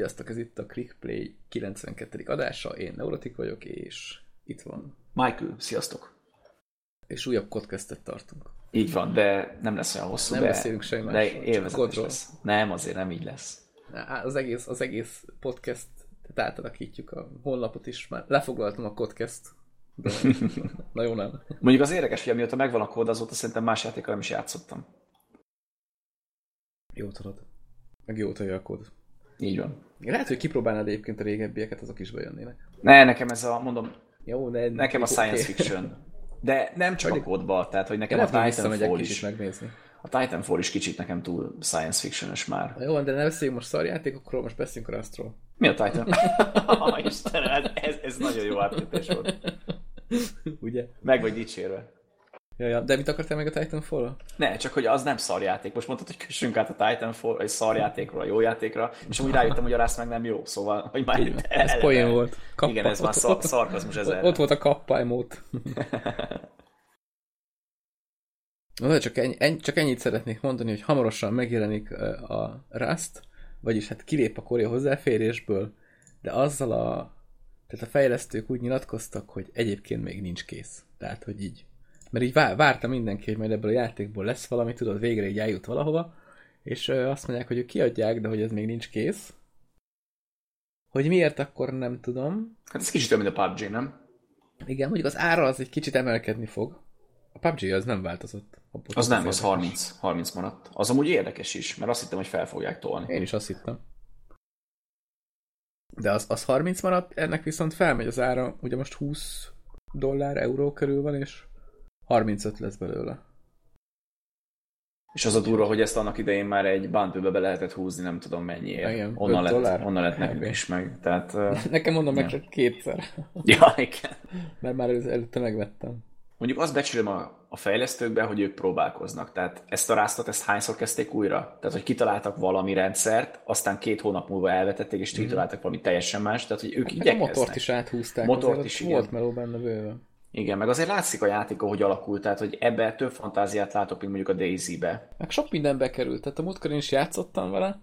Sziasztok, ez itt a Clickplay 92. adása, én Neurotik vagyok, és itt van. Michael, sziasztok! És újabb podcastet tartunk. Így van, de nem lesz olyan hosszú, Nem de, beszélünk semmi de élvezetes lesz. Nem, azért nem így lesz. Az egész, az egész podcast, tehát átalakítjuk a honlapot is, már lefoglaltam a podcast. De na jó, nem. Mondjuk az érdekes, hogy amióta megvan a kód, azóta szerintem más játékkal nem is játszottam. Jó tudod. Meg jó a kód. Így van. Lehet, hogy kipróbálnád egyébként a régebbieket, azok is bejönnének. Ne, nekem ez a, mondom, Jó, de... nekem a science fiction. De nem csak a Vagy- kódba, tehát hogy nekem a lehet, visszamegyek Titanfall is. megnézni. A Titanfall is kicsit nekem túl science fiction már. Jó, de ne beszéljünk most szarjátékokról, most beszéljünk a Rustról. Mi a Titan? Istenem, ez, ez nagyon jó átkötés volt. Ugye? Meg vagy dicsérve. Ja, ja. De mit akartál meg a Titanfall? Ne, csak hogy az nem szarjáték. Most mondtad, hogy kössünk át a Titanfall, egy szarjátékról a jó játékra, és amúgy rájöttem, hogy a Rász meg nem jó, szóval, hogy már itt Ez poén volt. Kappa. Igen, ez már szar, ott- szarkazmus ezer. ott volt a kappa mód. Na, csak, ennyi, ennyi, csak ennyit szeretnék mondani, hogy hamarosan megjelenik a Rust, vagyis hát kilép a Korea hozzáférésből, de azzal a, tehát a fejlesztők úgy nyilatkoztak, hogy egyébként még nincs kész. Tehát, hogy így. Mert így vá- várta mindenki, hogy majd ebből a játékból lesz valami, tudod, végre így eljut valahova, és azt mondják, hogy ők kiadják, de hogy ez még nincs kész. Hogy miért, akkor nem tudom. Hát ez kicsit olyan, mint a PUBG, nem? Igen, mondjuk az ára az egy kicsit emelkedni fog. A PUBG az nem változott. Abból Az nem, az érdekes. 30, 30 maradt. Az amúgy érdekes is, mert azt hittem, hogy fel fogják tolni. Én is azt hittem. De az, az 30 maradt, ennek viszont felmegy az ára, ugye most 20 dollár, euró körül van, és 35 lesz belőle. És az a durva, hogy ezt annak idején már egy bundle be lehetett húzni, nem tudom mennyiért. Igen, onnan, lett, dollár? onnan lett nekünk is meg. Tehát, Nekem mondom meg Ja. csak kétszer, ja, igen. mert már előtte megvettem. Mondjuk azt becsülöm a, a fejlesztőkbe, hogy ők próbálkoznak. Tehát ezt a ráztat, ezt hányszor kezdték újra? Tehát, hogy kitaláltak valami rendszert, aztán két hónap múlva elvetették, és kitaláltak valami teljesen más. Tehát, hogy ők Meg a igyekeznek. motort is áthúzták. Motort is, igen. Volt meló benne bőven. Igen, meg azért látszik a játék, ahogy alakult, tehát, hogy ebbe több fantáziát látok, mint mondjuk a Daisy-be. Meg sok minden bekerült, tehát a múltkor én is játszottam vele,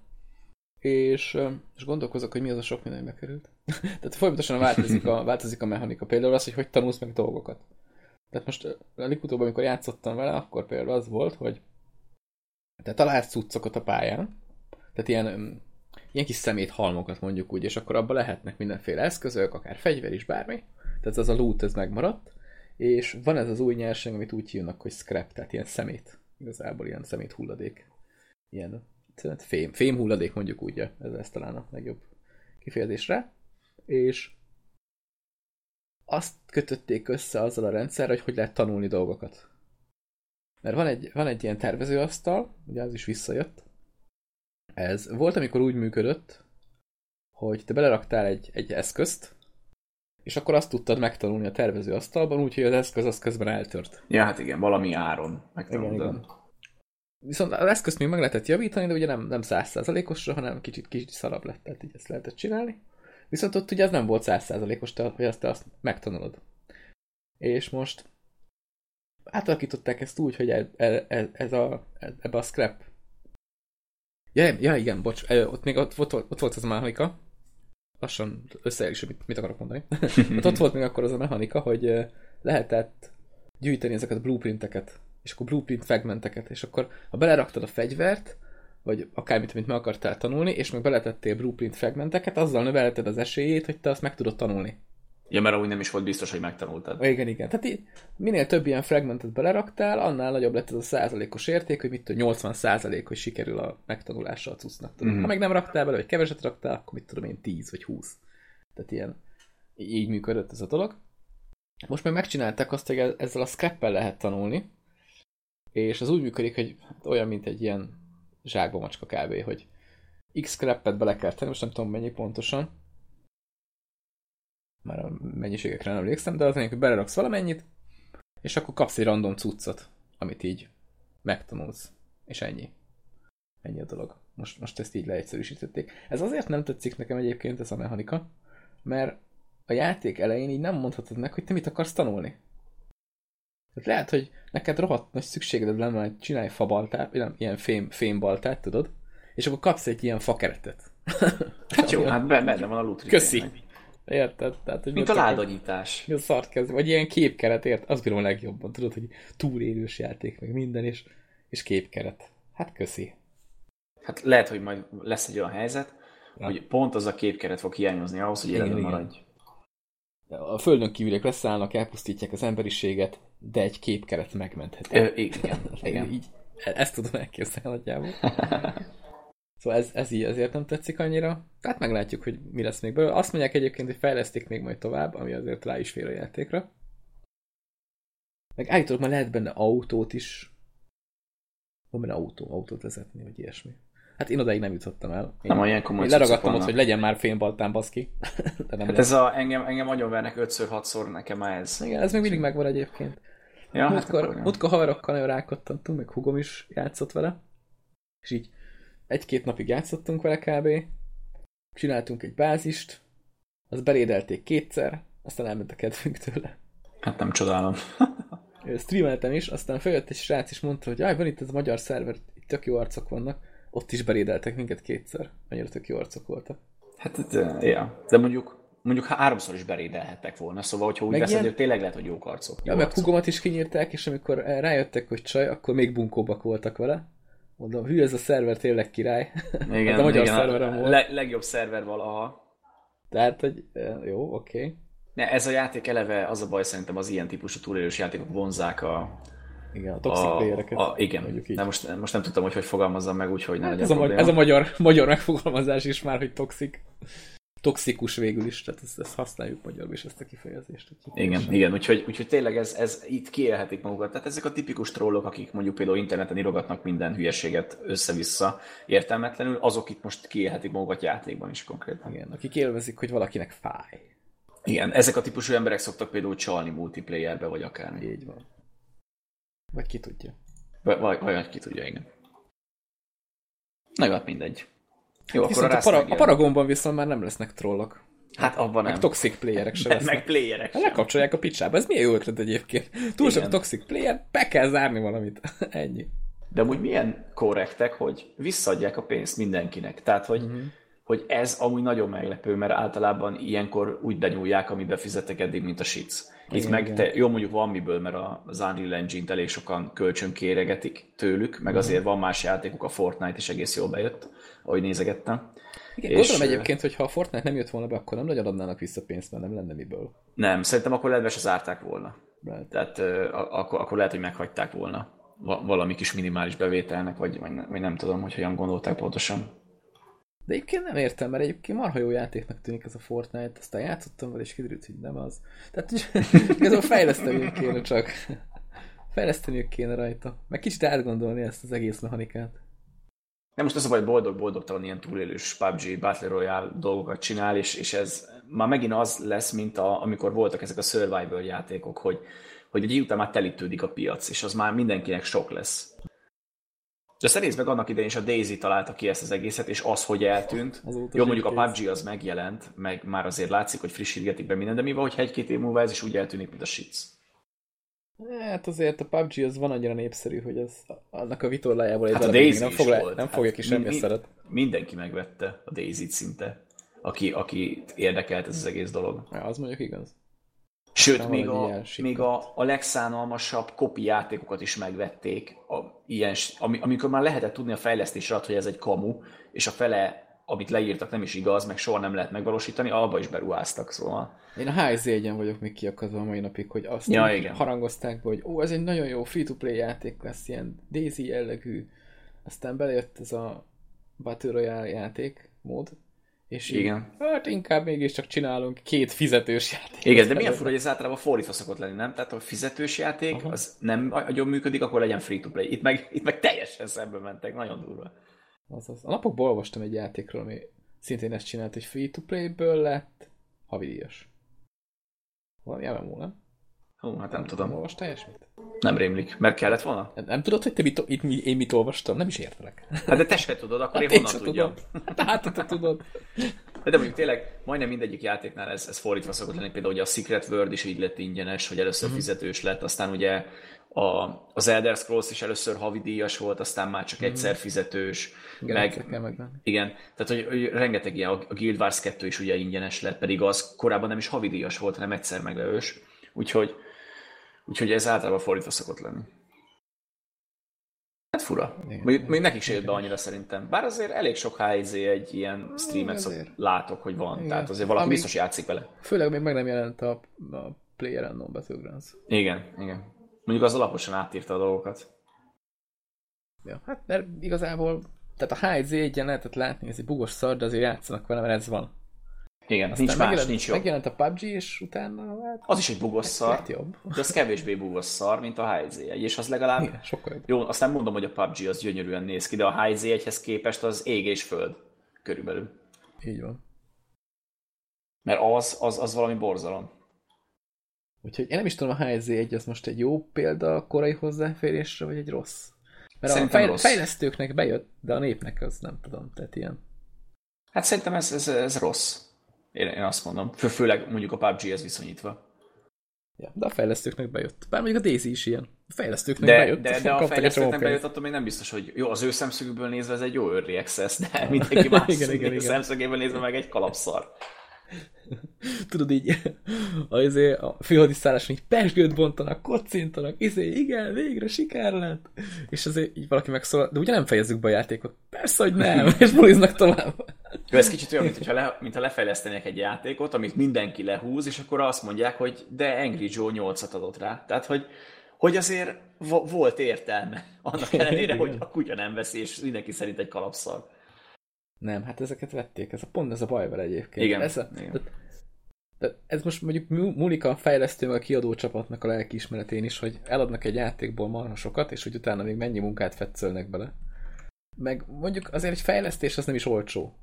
és, és gondolkozok, hogy mi az a sok minden bekerült. tehát folyamatosan változik a, változik a mechanika. Például az, hogy hogy tanulsz meg dolgokat. Tehát most a legutóbb, amikor játszottam vele, akkor például az volt, hogy te találsz cuccokat a pályán, tehát ilyen, öm, ilyen kis szemét halmokat mondjuk úgy, és akkor abban lehetnek mindenféle eszközök, akár fegyver is, bármi. Tehát az a loot, ez megmaradt. És van ez az új nyerség, amit úgy hívnak, hogy scrap, tehát ilyen szemét. Igazából ilyen szemét hulladék. Ilyen tehát fém, fém hulladék mondjuk úgy, ez, ez talán a legjobb kifejezésre. És azt kötötték össze azzal a rendszerrel, hogy hogy lehet tanulni dolgokat. Mert van egy, van egy ilyen tervezőasztal, ugye az is visszajött. Ez volt, amikor úgy működött, hogy te beleraktál egy, egy eszközt, és akkor azt tudtad megtanulni a tervezőasztalban, úgyhogy az eszköz az közben eltört. Ja, hát igen, valami áron megtanultad. Igen, igen. Viszont az eszközt még meg lehetett javítani, de ugye nem, nem 100%-osra, hanem kicsit, kicsit szarabb lett, tehát így ezt lehetett csinálni. Viszont ott ugye ez nem volt 100%-os, tehát hogy azt te azt megtanulod. És most átalakították ezt úgy, hogy ez, ez, ez a, ez, ebbe a scrap. Ja, ja igen, bocs, ott még ott, ott, ott volt az a mechanika, lassan hogy mit, mit akarok mondani. ott, ott volt még akkor az a mechanika, hogy lehetett gyűjteni ezeket a blueprinteket, és akkor blueprint fragmenteket, és akkor ha beleraktad a fegyvert, vagy akármit, amit meg akartál tanulni, és meg beletettél blueprint fragmenteket, azzal növelted az esélyét, hogy te azt meg tudod tanulni. Ja, mert úgy nem is volt biztos, hogy megtanultad. Igen, igen. Tehát így, minél több ilyen fragmentet beleraktál, annál nagyobb lett ez a százalékos érték, hogy mit tudom, 80 százalék, hogy sikerül a megtanulása a. Tudod. Mhm. Ha meg nem raktál bele, vagy keveset raktál, akkor mit tudom én, 10 vagy 20. Tehát ilyen, így működött ez a dolog. Most meg megcsinálták azt, hogy ezzel a scrappel lehet tanulni, és az úgy működik, hogy hát olyan, mint egy ilyen zsákba macska kb., hogy x scrappet bele kell tenni, most nem tudom mennyi pontosan, már a mennyiségekre nem emlékszem, de az lényeg, hogy beleraksz valamennyit, és akkor kapsz egy random cuccot, amit így megtanulsz. És ennyi. Ennyi a dolog. Most, most ezt így leegyszerűsítették. Ez azért nem tetszik nekem egyébként ez a mechanika, mert a játék elején így nem mondhatod meg, hogy te mit akarsz tanulni. Tehát lehet, hogy neked rohadt nagy szükséged lenne, hogy csinálj fabaltát, nem, ilyen fém, fémbaltát, tudod? És akkor kapsz egy ilyen fakeretet. Hát jó, hát benne van a loot Köszi. Érted? Tehát, hogy Mint a ládanyítás. A szart kezdve. Vagy ilyen képkeret, ért? Azt bírom a legjobban. Tudod, hogy túlélős játék, meg minden, és, és képkeret. Hát köszi. Hát lehet, hogy majd lesz egy olyan helyzet, ja. hogy pont az a képkeret fog hiányozni ahhoz, hogy életben maradj. A földön kívüliek leszállnak, elpusztítják az emberiséget, de egy képkeret megmentheti. Ö, igen, igen. Így, ezt tudom elképzelni nagyjából. Szóval ez, ez így azért nem tetszik annyira. Tehát meglátjuk, hogy mi lesz még belőle. Azt mondják egyébként, hogy fejlesztik még majd tovább, ami azért rá is fél a játékra. Meg állítólag már lehet benne autót is. Van benne autó, autót vezetni, vagy ilyesmi. Hát én odaig nem jutottam el. Én, nem olyan komoly én leragadtam ott, hogy legyen már fénybaltán baszki. De nem hát ez a, engem, engem agyonvernek 5-6-szor, nekem ez. Igen, ez még mindig megvan egyébként. Ja, múltkor, hát múltkor haverokkal nagyon rákottantunk, meg hugom is játszott vele. És így egy-két napig játszottunk vele kb. Csináltunk egy bázist, az belédelték kétszer, aztán elment a kedvünk tőle. Hát nem csodálom. Streameltem is, aztán följött egy srác és mondta, hogy van itt ez a magyar szerver, itt tök jó arcok vannak. Ott is belédeltek minket kétszer. Annyira tök jó arcok voltak. Hát, de, ja. de mondjuk mondjuk háromszor is berédelhettek volna, szóval hogyha úgy meg veszed, ilyen... tényleg lehet, hogy jók arcok. Ja, meg hugomat is kinyírták, és amikor rájöttek, hogy csaj, akkor még bunkóbbak voltak vele. Mondom, hű, ez a szerver tényleg király. Igen, hát a magyar igen, szerverem volt. Le- legjobb szerver valaha. Tehát, hogy jó, oké. Okay. Ne, ez a játék eleve, az a baj szerintem az ilyen típusú túlélős játékok vonzák a, igen, a toxic playereket. A, igen, de most, most nem tudtam, hogy hogy fogalmazzam meg úgy, hogy ne hát ez, a, ez a magyar, magyar megfogalmazás is már, hogy toxic toxikus végül is, tehát ezt, ezt használjuk magyarul is ezt a kifejezést. Igen, sem. igen úgyhogy, úgyhogy tényleg ez, ez itt kiélhetik magukat. Tehát ezek a tipikus trollok, akik mondjuk például interneten írogatnak minden hülyeséget össze-vissza értelmetlenül, azok itt most kiélhetik magukat játékban is konkrétan. Igen, akik élvezik, hogy valakinek fáj. Igen, ezek a típusú emberek szoktak például csalni multiplayerbe, vagy akármi. Így van. Vagy ki tudja. Vagy, vagy, vagy ki tudja, igen. Na jó, hát mindegy. Jó, akkor a, a, para, a Paragonban viszont már nem lesznek trollok. Hát abban nem. Meg toxic playerek se lesznek. Meg playerek sem. Lekapcsolják a picsába. Ez milyen jó ötlet egyébként. Túl sok toxic player, be kell zárni valamit. Ennyi. De amúgy milyen korrektek, hogy visszaadják a pénzt mindenkinek. Tehát, hogy, uh-huh. Hogy ez amúgy nagyon meglepő, mert általában ilyenkor úgy benyúlják, amit befizettek eddig, mint a shits. Itt igen, meg, igen. Te, jó mondjuk van miből, mert az Unreal Engine-t elég sokan kölcsön kéregetik tőlük, meg azért van más játékuk, a Fortnite is egész jól bejött ahogy nézegettem. Igen, és gondolom egyébként, hogy ha a Fortnite nem jött volna be, akkor nem nagyon adnának vissza pénzt, mert nem lenne miből. Nem, szerintem akkor lehet, se zárták volna. Right. Tehát uh, akkor, akkor lehet, hogy meghagyták volna valami kis minimális bevételnek, vagy, vagy, nem, vagy nem tudom, hogy hogyan gondolták pontosan. De egyébként nem értem, mert egyébként marha jó játéknak tűnik ez a Fortnite, aztán játszottam vele, és kiderült, hogy nem az. Tehát igazából fejleszteni kéne csak. Fejleszteniük kéne rajta. Meg kicsit átgondolni ezt az egész mechanikát. Nem most az a baj, boldog-boldogtalan ilyen túlélős PUBG Battle Royale dolgokat csinál, és, és ez már megint az lesz, mint a, amikor voltak ezek a survival játékok, hogy, hogy egy után már telítődik a piac, és az már mindenkinek sok lesz. De szerész meg annak idején is a Daisy találta ki ezt az egészet, és az, hogy eltűnt. Jó, mondjuk a PUBG az megjelent, meg már azért látszik, hogy frissítgetik be minden, de mi van, hogy egy-két év múlva ez is úgy eltűnik, mint a shits. Hát azért a PUBG az van annyira népszerű, hogy az annak a vitorlájából hát a Daisy nem, fog le, nem fogja hát ki semmi mi, szeret. Mindenki megvette a Daisy-t szinte, aki, aki érdekelt ez az egész dolog. Ja, az mondjuk igaz. Sőt, még, a, még a, a legszánalmasabb kopi játékokat is megvették, a, ilyen, ami, amikor már lehetett tudni a fejlesztés alatt, hogy ez egy kamu, és a fele amit leírtak, nem is igaz, meg soha nem lehet megvalósítani, abba is beruháztak, szóval. Én a HZ egyen vagyok még kiakadva a mai napig, hogy azt ja, igen. harangozták be, hogy ó, ez egy nagyon jó free-to-play játék lesz, ilyen Daisy jellegű. Aztán belejött ez a Battle Royale játék mód, és Igen. Így, hát inkább mégiscsak csinálunk két fizetős játékot. Igen, de milyen fura, hogy ez általában fordítva szokott lenni, nem? Tehát ha a fizetős játék Aha. az nem nagyon működik, akkor legyen free-to-play. Itt meg, itt meg teljesen szembe mentek, nagyon durva. Azaz. A napokban olvastam egy játékról, ami szintén ezt csinált, hogy free-to-play-ből lett havidíjas. Valami MMO, nem? Hú, hát nem, nem tudom. Nem olvastál ilyesmit? Nem rémlik. Mert kellett volna? Nem, nem tudod, hogy te mit, itt, én mit olvastam? Nem is értelek. Hát de te se tudod, akkor hát én honnan tudjam. Tudom. Hát, hát te tudod. De mondjuk tényleg majdnem mindegyik játéknál ez, ez fordítva szokott lenni, például ugye a Secret World is így lett ingyenes, hogy először uh-huh. fizetős lett, aztán ugye a, az Elder Scrolls is először havidíjas volt, aztán már csak egyszer fizetős. Igen, meg, kell megvenni. igen, tehát hogy, hogy rengeteg ilyen, a Guild Wars 2 is ugye ingyenes lett, pedig az korábban nem is havidíjas volt, hanem egyszer megvevős. Úgyhogy, úgyhogy ez általában fordítva szokott lenni. Hát fura. Igen. Még, még nekik se jött be annyira szerintem. Bár azért elég sok HZ egy ilyen streamet szok, látok, hogy van. Igen. Tehát azért valaki Amíg- biztos játszik vele. Főleg még meg nem jelent a, a Player Unknown Battlegrounds. Igen, igen. Mondjuk az alaposan átírta a dolgokat. Ja, hát mert igazából, tehát a HZ egyen lehetett látni, ez egy bugos szar, de azért játszanak vele, mert ez van. Igen, Aztán nincs más, megjelent, nincs jobb. Megjelent a PUBG, és utána hát Az is egy bugos szar, lett jobb. de az kevésbé bugos szar, mint a HZ1, és az legalább... Igen, sokkal jobb. Jó, azt nem mondom, hogy a PUBG az gyönyörűen néz ki, de a HZ1-hez képest az ég és föld körülbelül. Így van. Mert az, az, az valami borzalom. Úgyhogy én nem is tudom, a HZ1 az most egy jó példa a korai hozzáférésre, vagy egy rossz. Mert Szerintem a fejl- rossz. fejlesztőknek bejött, de a népnek az nem tudom, tehát ilyen. Hát szerintem ez, ez, ez rossz. Én, én azt mondom. Fő, főleg mondjuk a PUBG-hez viszonyítva. Ja, de a fejlesztőknek bejött. Bár mondjuk a Daisy is ilyen. A fejlesztőknek De, bejött. de, de a fejlesztőknek bejött, attól még nem biztos, hogy jó, az ő szemszögükből nézve ez egy jó early access, de mindenki más Igen, igen, igen. szemszögéből nézve meg egy kalapszar. Tudod így, azért a főhadiszálláson így pesgőt bontanak, kocintanak, izé, igen, végre siker lett. És azért így valaki megszólal, de ugye nem fejezzük be a játékot. Persze, hogy nem, és buliznak tovább. Jó, ez kicsit olyan, mint, hogyha le, mint ha lefejlesztenék egy játékot, amit mindenki lehúz, és akkor azt mondják, hogy de Angry Joe 8-at adott rá. Tehát, hogy, hogy azért vo- volt értelme. Annak ellenére, hogy a kutya nem veszi, és mindenki szerint egy kalapszar. Nem, hát ezeket vették, ez a pont ez a baj vele egyébként. Igen, Ez, a, igen. de ez most mondjuk mú- múlik a fejlesztő, meg a kiadó csapatnak a lelkiismeretén is, hogy eladnak egy játékból marha sokat, és hogy utána még mennyi munkát fetszölnek bele. Meg mondjuk azért egy fejlesztés az nem is olcsó.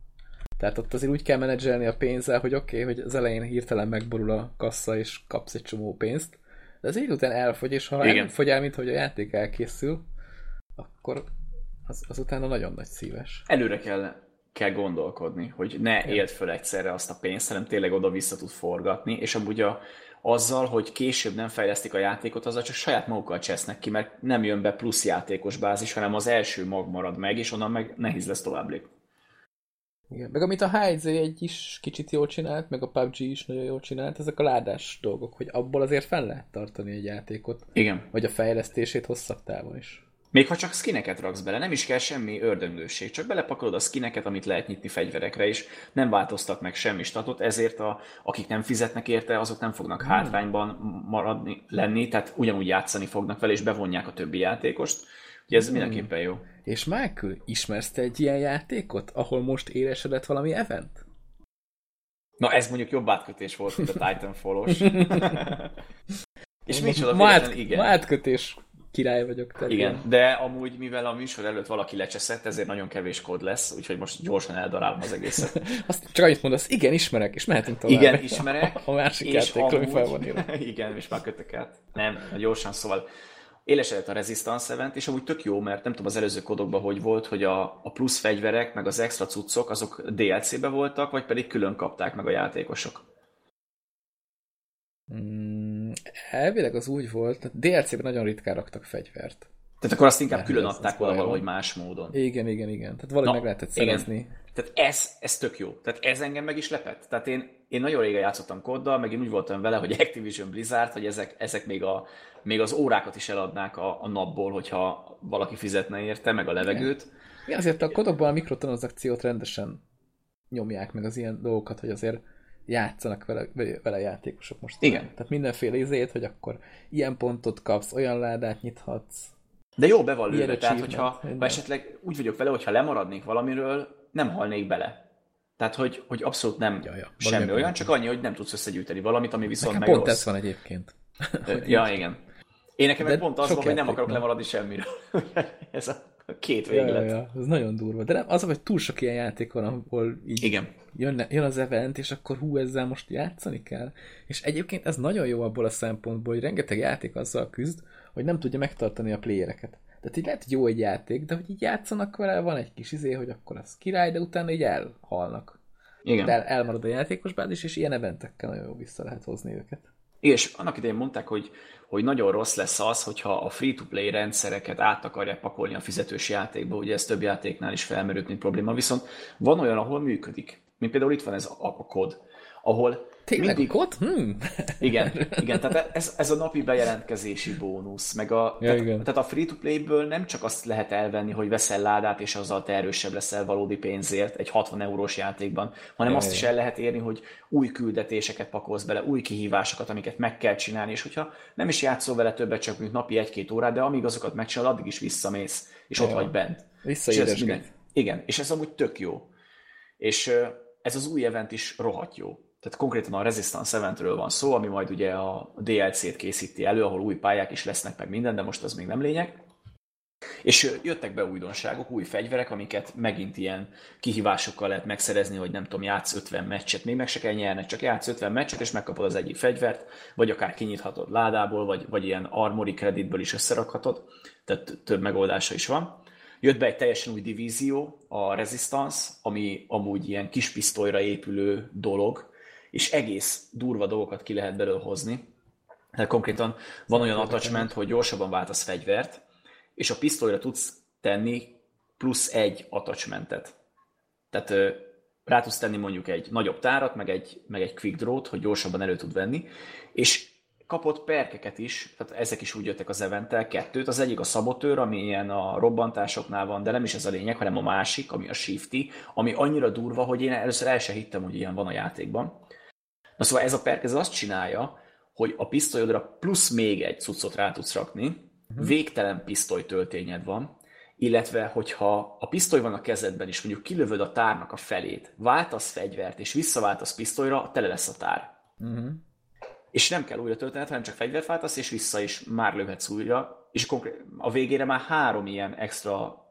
Tehát ott azért úgy kell menedzselni a pénzzel, hogy oké, okay, hogy az elején hirtelen megborul a kassa, és kapsz egy csomó pénzt, de az idő után elfogy, és ha Igen. elfogy el, mint hogy a játék elkészül, akkor az, az utána nagyon nagy szíves. Előre kell, kell gondolkodni, hogy ne éld föl egyszerre azt a pénzt, hanem tényleg oda-vissza tud forgatni, és amúgy a, azzal, hogy később nem fejlesztik a játékot, azzal csak saját magukkal csesznek ki, mert nem jön be plusz játékos bázis, hanem az első mag marad meg, és onnan meg nehéz lesz tovább lépni. Igen. Meg amit a HZ egy is kicsit jól csinált, meg a PUBG is nagyon jól csinált, ezek a ládás dolgok, hogy abból azért fel lehet tartani egy játékot, Igen. vagy a fejlesztését hosszabb távon is. Még ha csak skineket raksz bele, nem is kell semmi ördöngőség, csak belepakolod a skineket, amit lehet nyitni fegyverekre, és nem változtat meg semmi statot, ezért a, akik nem fizetnek érte, azok nem fognak Hmm. hátrányban maradni, lenni, tehát ugyanúgy játszani fognak vele, és bevonják a többi játékost. Ugye Hmm. ez mindenképpen jó. És Michael, ismersz te egy ilyen játékot, ahol most éresedett valami event? Na ez mondjuk jobb átkötés volt, mint a Titanfall-os. és micsoda Ma át- igen. ma átkötés király vagyok. Tehát Igen, ilyen- de amúgy, mivel a műsor előtt valaki lecseszett, ezért nagyon kevés kód lesz, úgyhogy most gyorsan eldarálom az egészet. Azt csak annyit mondasz, igen, ismerek, és mehetünk tovább. Igen, ismerek. A másik és játékról, ami fel van írva. Igen, és már kötök át. Nem, gyorsan, szóval élesedett a Resistance Event, és amúgy tök jó, mert nem tudom az előző kodokban hogy volt, hogy a, a plusz fegyverek, meg az extra cuccok, azok DLC-be voltak, vagy pedig külön kapták meg a játékosok. Mm, elvileg az úgy volt, DLC-ben nagyon ritkán raktak fegyvert. Tehát akkor azt inkább Nem, külön adták oda valahogy más módon. Igen, igen, igen. Tehát valahogy Na, meg lehetett igen. szerezni. Tehát ez, ez tök jó. Tehát ez engem meg is lepett. Tehát én, én nagyon régen játszottam koddal, meg én úgy voltam vele, hogy Activision Blizzard, hogy ezek, ezek még, a, még az órákat is eladnák a, a napból, hogyha valaki fizetne érte, meg a levegőt. Igen, azért a kodokban a mikrotranszakciót rendesen nyomják meg az ilyen dolgokat, hogy azért játszanak vele, vele játékosok most. Igen. Tehát mindenféle izét, hogy akkor ilyen pontot kapsz, olyan ládát nyithatsz. De jó be van lőve, tehát hogyha ha esetleg úgy vagyok vele, hogyha lemaradnék valamiről, nem halnék bele. Tehát, hogy, hogy abszolút nem Ja, ja, semmi olyan, csak annyi, hogy nem tudsz összegyűjteni valamit, ami viszont Nekem meg pont rossz. ez van egyébként. Ja, igen. Én nekem meg pont az van, hogy nem akarok van. lemaradni semmiről. ez a két Ja, véglet. ja, ja, ez nagyon durva. De nem, az, hogy túl sok ilyen játék van, ahol így Igen. jön, jön az event, és akkor hú, ezzel most játszani kell. És egyébként ez nagyon jó abból a szempontból, hogy rengeteg játék azzal küzd, hogy nem tudja megtartani a playereket. Tehát így lehet, hogy jó egy játék, de hogy így játszanak vele, van egy kis izé, hogy akkor az király, de utána így elhalnak. Igen. De el, elmarad a játékosbád is, és ilyen eventekkel nagyon jó vissza lehet hozni őket. És annak idején mondták, hogy, hogy nagyon rossz lesz az, hogyha a free-to-play rendszereket át akarják pakolni a fizetős játékba, ugye ez több játéknál is felmerült, mint probléma, viszont van olyan, ahol működik. Mint például itt van ez a, a kod, ahol Tényleg mindig... kod? Hmm. Igen, igen, tehát ez, ez a napi bejelentkezési bónusz, meg a, Ja, tehát, igen. tehát a free-to-play-ből nem csak azt lehet elvenni, hogy veszel ládát, és azzal te erősebb leszel valódi pénzért egy 60 eurós játékban, hanem Ja, azt is el lehet érni, hogy új küldetéseket pakolsz bele, új kihívásokat, amiket meg kell csinálni, és hogyha nem is játszol vele többet, csak mondjuk napi egy-két órát, de amíg azokat megcsinálod, addig is visszamész, és ott Ja. vagy bent. Visszaédesít. minden, igen, és ez amúgy tök jó. És ez az új event is rohadt jó. Tehát konkrétan a Resistance eventről van szó, ami majd ugye a DLC-t készíti elő, ahol új pályák is lesznek, meg minden, de most az még nem lényeg. És jöttek be újdonságok, új fegyverek, amiket megint ilyen kihívásokkal lehet megszerezni, hogy nem tudom, játsz 50 meccset, még meg se kell nyerni, csak játsz 50 meccset, és megkapod az egyik fegyvert, vagy akár kinyithatod ládából, vagy, vagy ilyen armory creditből is összerakhatod, tehát több megoldása is van. Jött be egy teljesen új divízió, a Resistance, ami amúgy ilyen kis pisztolyra épülő dolog, és egész durva dolgokat ki lehet belőle hozni. Tehát konkrétan van olyan attachment, hogy gyorsabban váltasz fegyvert, és a pisztolyra tudsz tenni plusz egy attachmentet. Tehát rá tudsz tenni mondjuk egy nagyobb tárat, meg egy, meg egy quick draw-t, hogy gyorsabban elő tud venni, és kapott perkeket is, tehát ezek is úgy jöttek az eventtel, kettőt. Az egyik a szabotőr, ami ilyen a robbantásoknál van, de nem is ez a lényeg, hanem a másik, ami a shifty, ami annyira durva, hogy én először el sem hittem, hogy ilyen van a játékban. Na szóval ez a perk ez azt csinálja, hogy a pisztolyodra plusz még egy cuccot rá tudsz rakni, uh-huh. végtelen pisztolytöltényed van, illetve hogyha a pisztoly van a kezedben, és mondjuk kilövöd a tárnak a felét, váltasz fegyvert, és visszaváltasz pisztolyra, tele lesz a tár. Uh-huh. És nem kell újra töltened, hanem csak fegyvert váltasz, és vissza is már lövhetsz újra, és a végére már három ilyen extra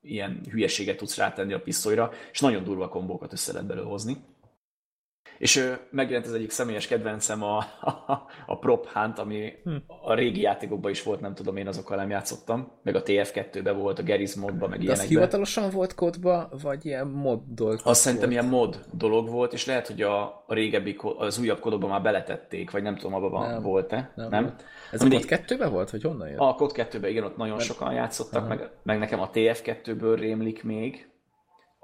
ilyen hülyeséget tudsz rátenni a pisztolyra, és nagyon durva kombókat össze lehet belőle hozni. És ö, megjelent az egyik személyes kedvencem a, a, a Prop Hunt, ami Hm. a régi játékokban is volt, nem tudom, én azokkal nem játszottam, meg a TF2-ben volt, a Garry's modban, meg De az ilyenekben. hivatalosan volt kódba, vagy ilyen moddol? Azt szerintem ilyen mod dolog volt, és lehet, hogy a, a régebbi, az újabb kodokban már beletették, vagy nem tudom, abban Nem. volt-e, nem? Nem volt. Ez a Mindig- kód kettőben volt, vagy honnan jött? A Code 2-ben igen, ott nagyon sokan játszottak, meg, meg nekem a TF2-ből rémlik még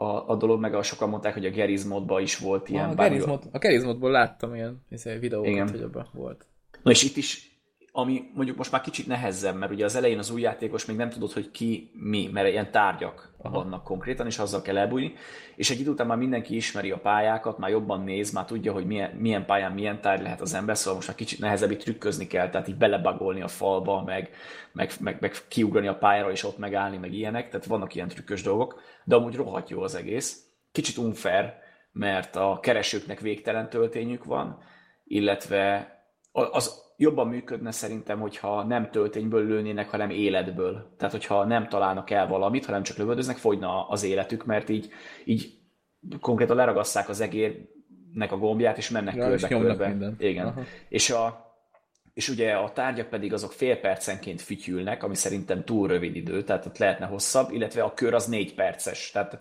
a, a dolog, meg a sokan mondták, hogy a Garry's modban is volt ilyen. a bár Gerizmod, a Gerizmodból láttam ilyen izé, videókat, Igen. hogy abban volt. Na és itt is, ami mondjuk most már kicsit nehezebb, mert ugye az elején az új játékos még nem tudod, hogy ki mi, mert ilyen tárgyak Aha. vannak konkrétan, és azzal kell elbújni. És egy idő után már mindenki ismeri a pályákat, már jobban néz, már tudja, hogy milyen, milyen pályán milyen tárgy lehet az ember, szóval most már kicsit nehezebb itt trükközni kell, tehát így belebagolni a falba, meg, meg, meg, meg kiugrani a pályára, és ott megállni, meg ilyenek, tehát vannak ilyen trükkös dolgok, de amúgy rohadt jó az egész. Kicsit unfair, mert a keresőknek végtelen töltényük van, illetve az jobban működne szerintem, hogyha nem töltényből lőnének, hanem életből. Tehát, hogyha nem találnak el valamit, hanem csak lövöldöznek, fogyna az életük, mert így, így konkrétan leragasszák az egérnek a gombját, és mennek Ja, körbe-körbe. Igen. Aha. És, a, és ugye a tárgyak pedig azok fél percenként fütyülnek, ami szerintem túl rövid idő, tehát ott lehetne hosszabb, illetve a kör az négy perces. Tehát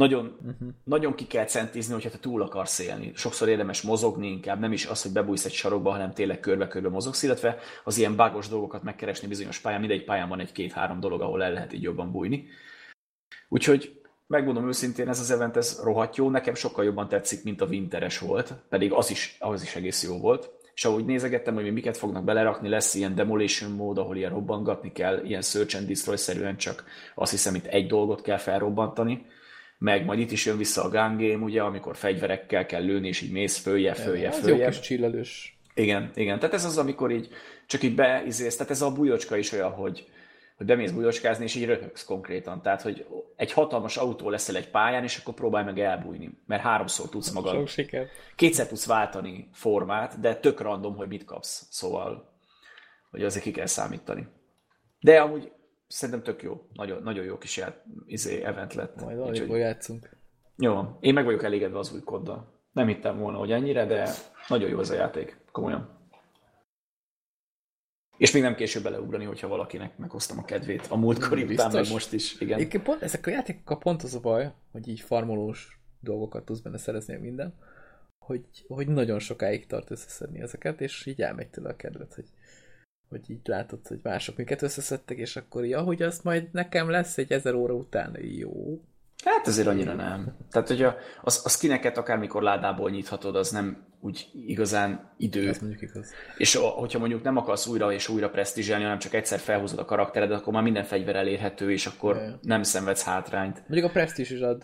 nagyon, uh-huh. nagyon ki kell centizni, hogyha te túl akarsz élni. Sokszor érdemes mozogni inkább, nem is az, hogy bebújsz egy sarokba, hanem tényleg körbe-körbe mozogsz, illetve az ilyen bágos dolgokat megkeresni bizonyos pályán, mindegy pályán van egy-két-három dolog, ahol el lehet így jobban bújni. Úgyhogy megmondom őszintén, ez az event ez rohadt jó, nekem sokkal jobban tetszik, mint a winteres volt, pedig az is, az is egész jó volt. És ahogy nézegettem, hogy mi miket fognak belerakni, lesz ilyen demolition mód, ahol ilyen robbangatni kell, ilyen search and destroy-szerűen csak azt hiszem, itt egy dolgot kell felrobbantani, meg majd itt is jön vissza a gun game, ugye, amikor fegyverekkel kell lőni, és így mész följebb, följebb, Az jó följebb. kis csillelős. Igen, igen. Tehát ez az, amikor így csak így beizélsz, tehát ez a bujocska is olyan, hogy, hogy bemész bujocskázni, és így röhögsz konkrétan. Tehát, hogy egy hatalmas autó leszel egy pályán, és akkor próbálj meg elbújni, mert háromszor tudsz magad, Sok siker. kétszer tudsz váltani formát, de tök random, hogy mit kapsz. Szóval, hogy azért ki kell számítani. De amúgy szerintem tök jó. Nagyon, nagyon jó kis ját, izé, event lett. Majd valamikor játszunk. jó, én meg vagyok elégedve az új koddal. Nem hittem volna, hogy ennyire, de nagyon jó ez a játék. Komolyan. És még nem később beleugrani, hogyha valakinek meghoztam a kedvét. A múltkor Hmm, után, meg most is. Igen. Egyébként pont, ezek a játékokkal pont az a baj, hogy így farmolós dolgokat tudsz benne szerezni, minden, hogy, hogy nagyon sokáig tart összeszedni ezeket, és így elmegy tőle a kedvet, hogy, hogy így látod, hogy mások minket összeszedtek, és akkor ja, hogy az majd nekem lesz egy ezer óra után, jó. Hát azért annyira nem. Tehát, hogy a, a, a skineket akármikor ládából nyithatod, az nem úgy igazán idő. Ez mondjuk igaz. És a, hogyha mondjuk nem akarsz újra és újra presztízselni, hanem csak egyszer felhúzod a karakteredet, akkor már minden fegyver elérhető, és akkor Ja, nem szenvedsz hátrányt. Mondjuk a Prestige is ad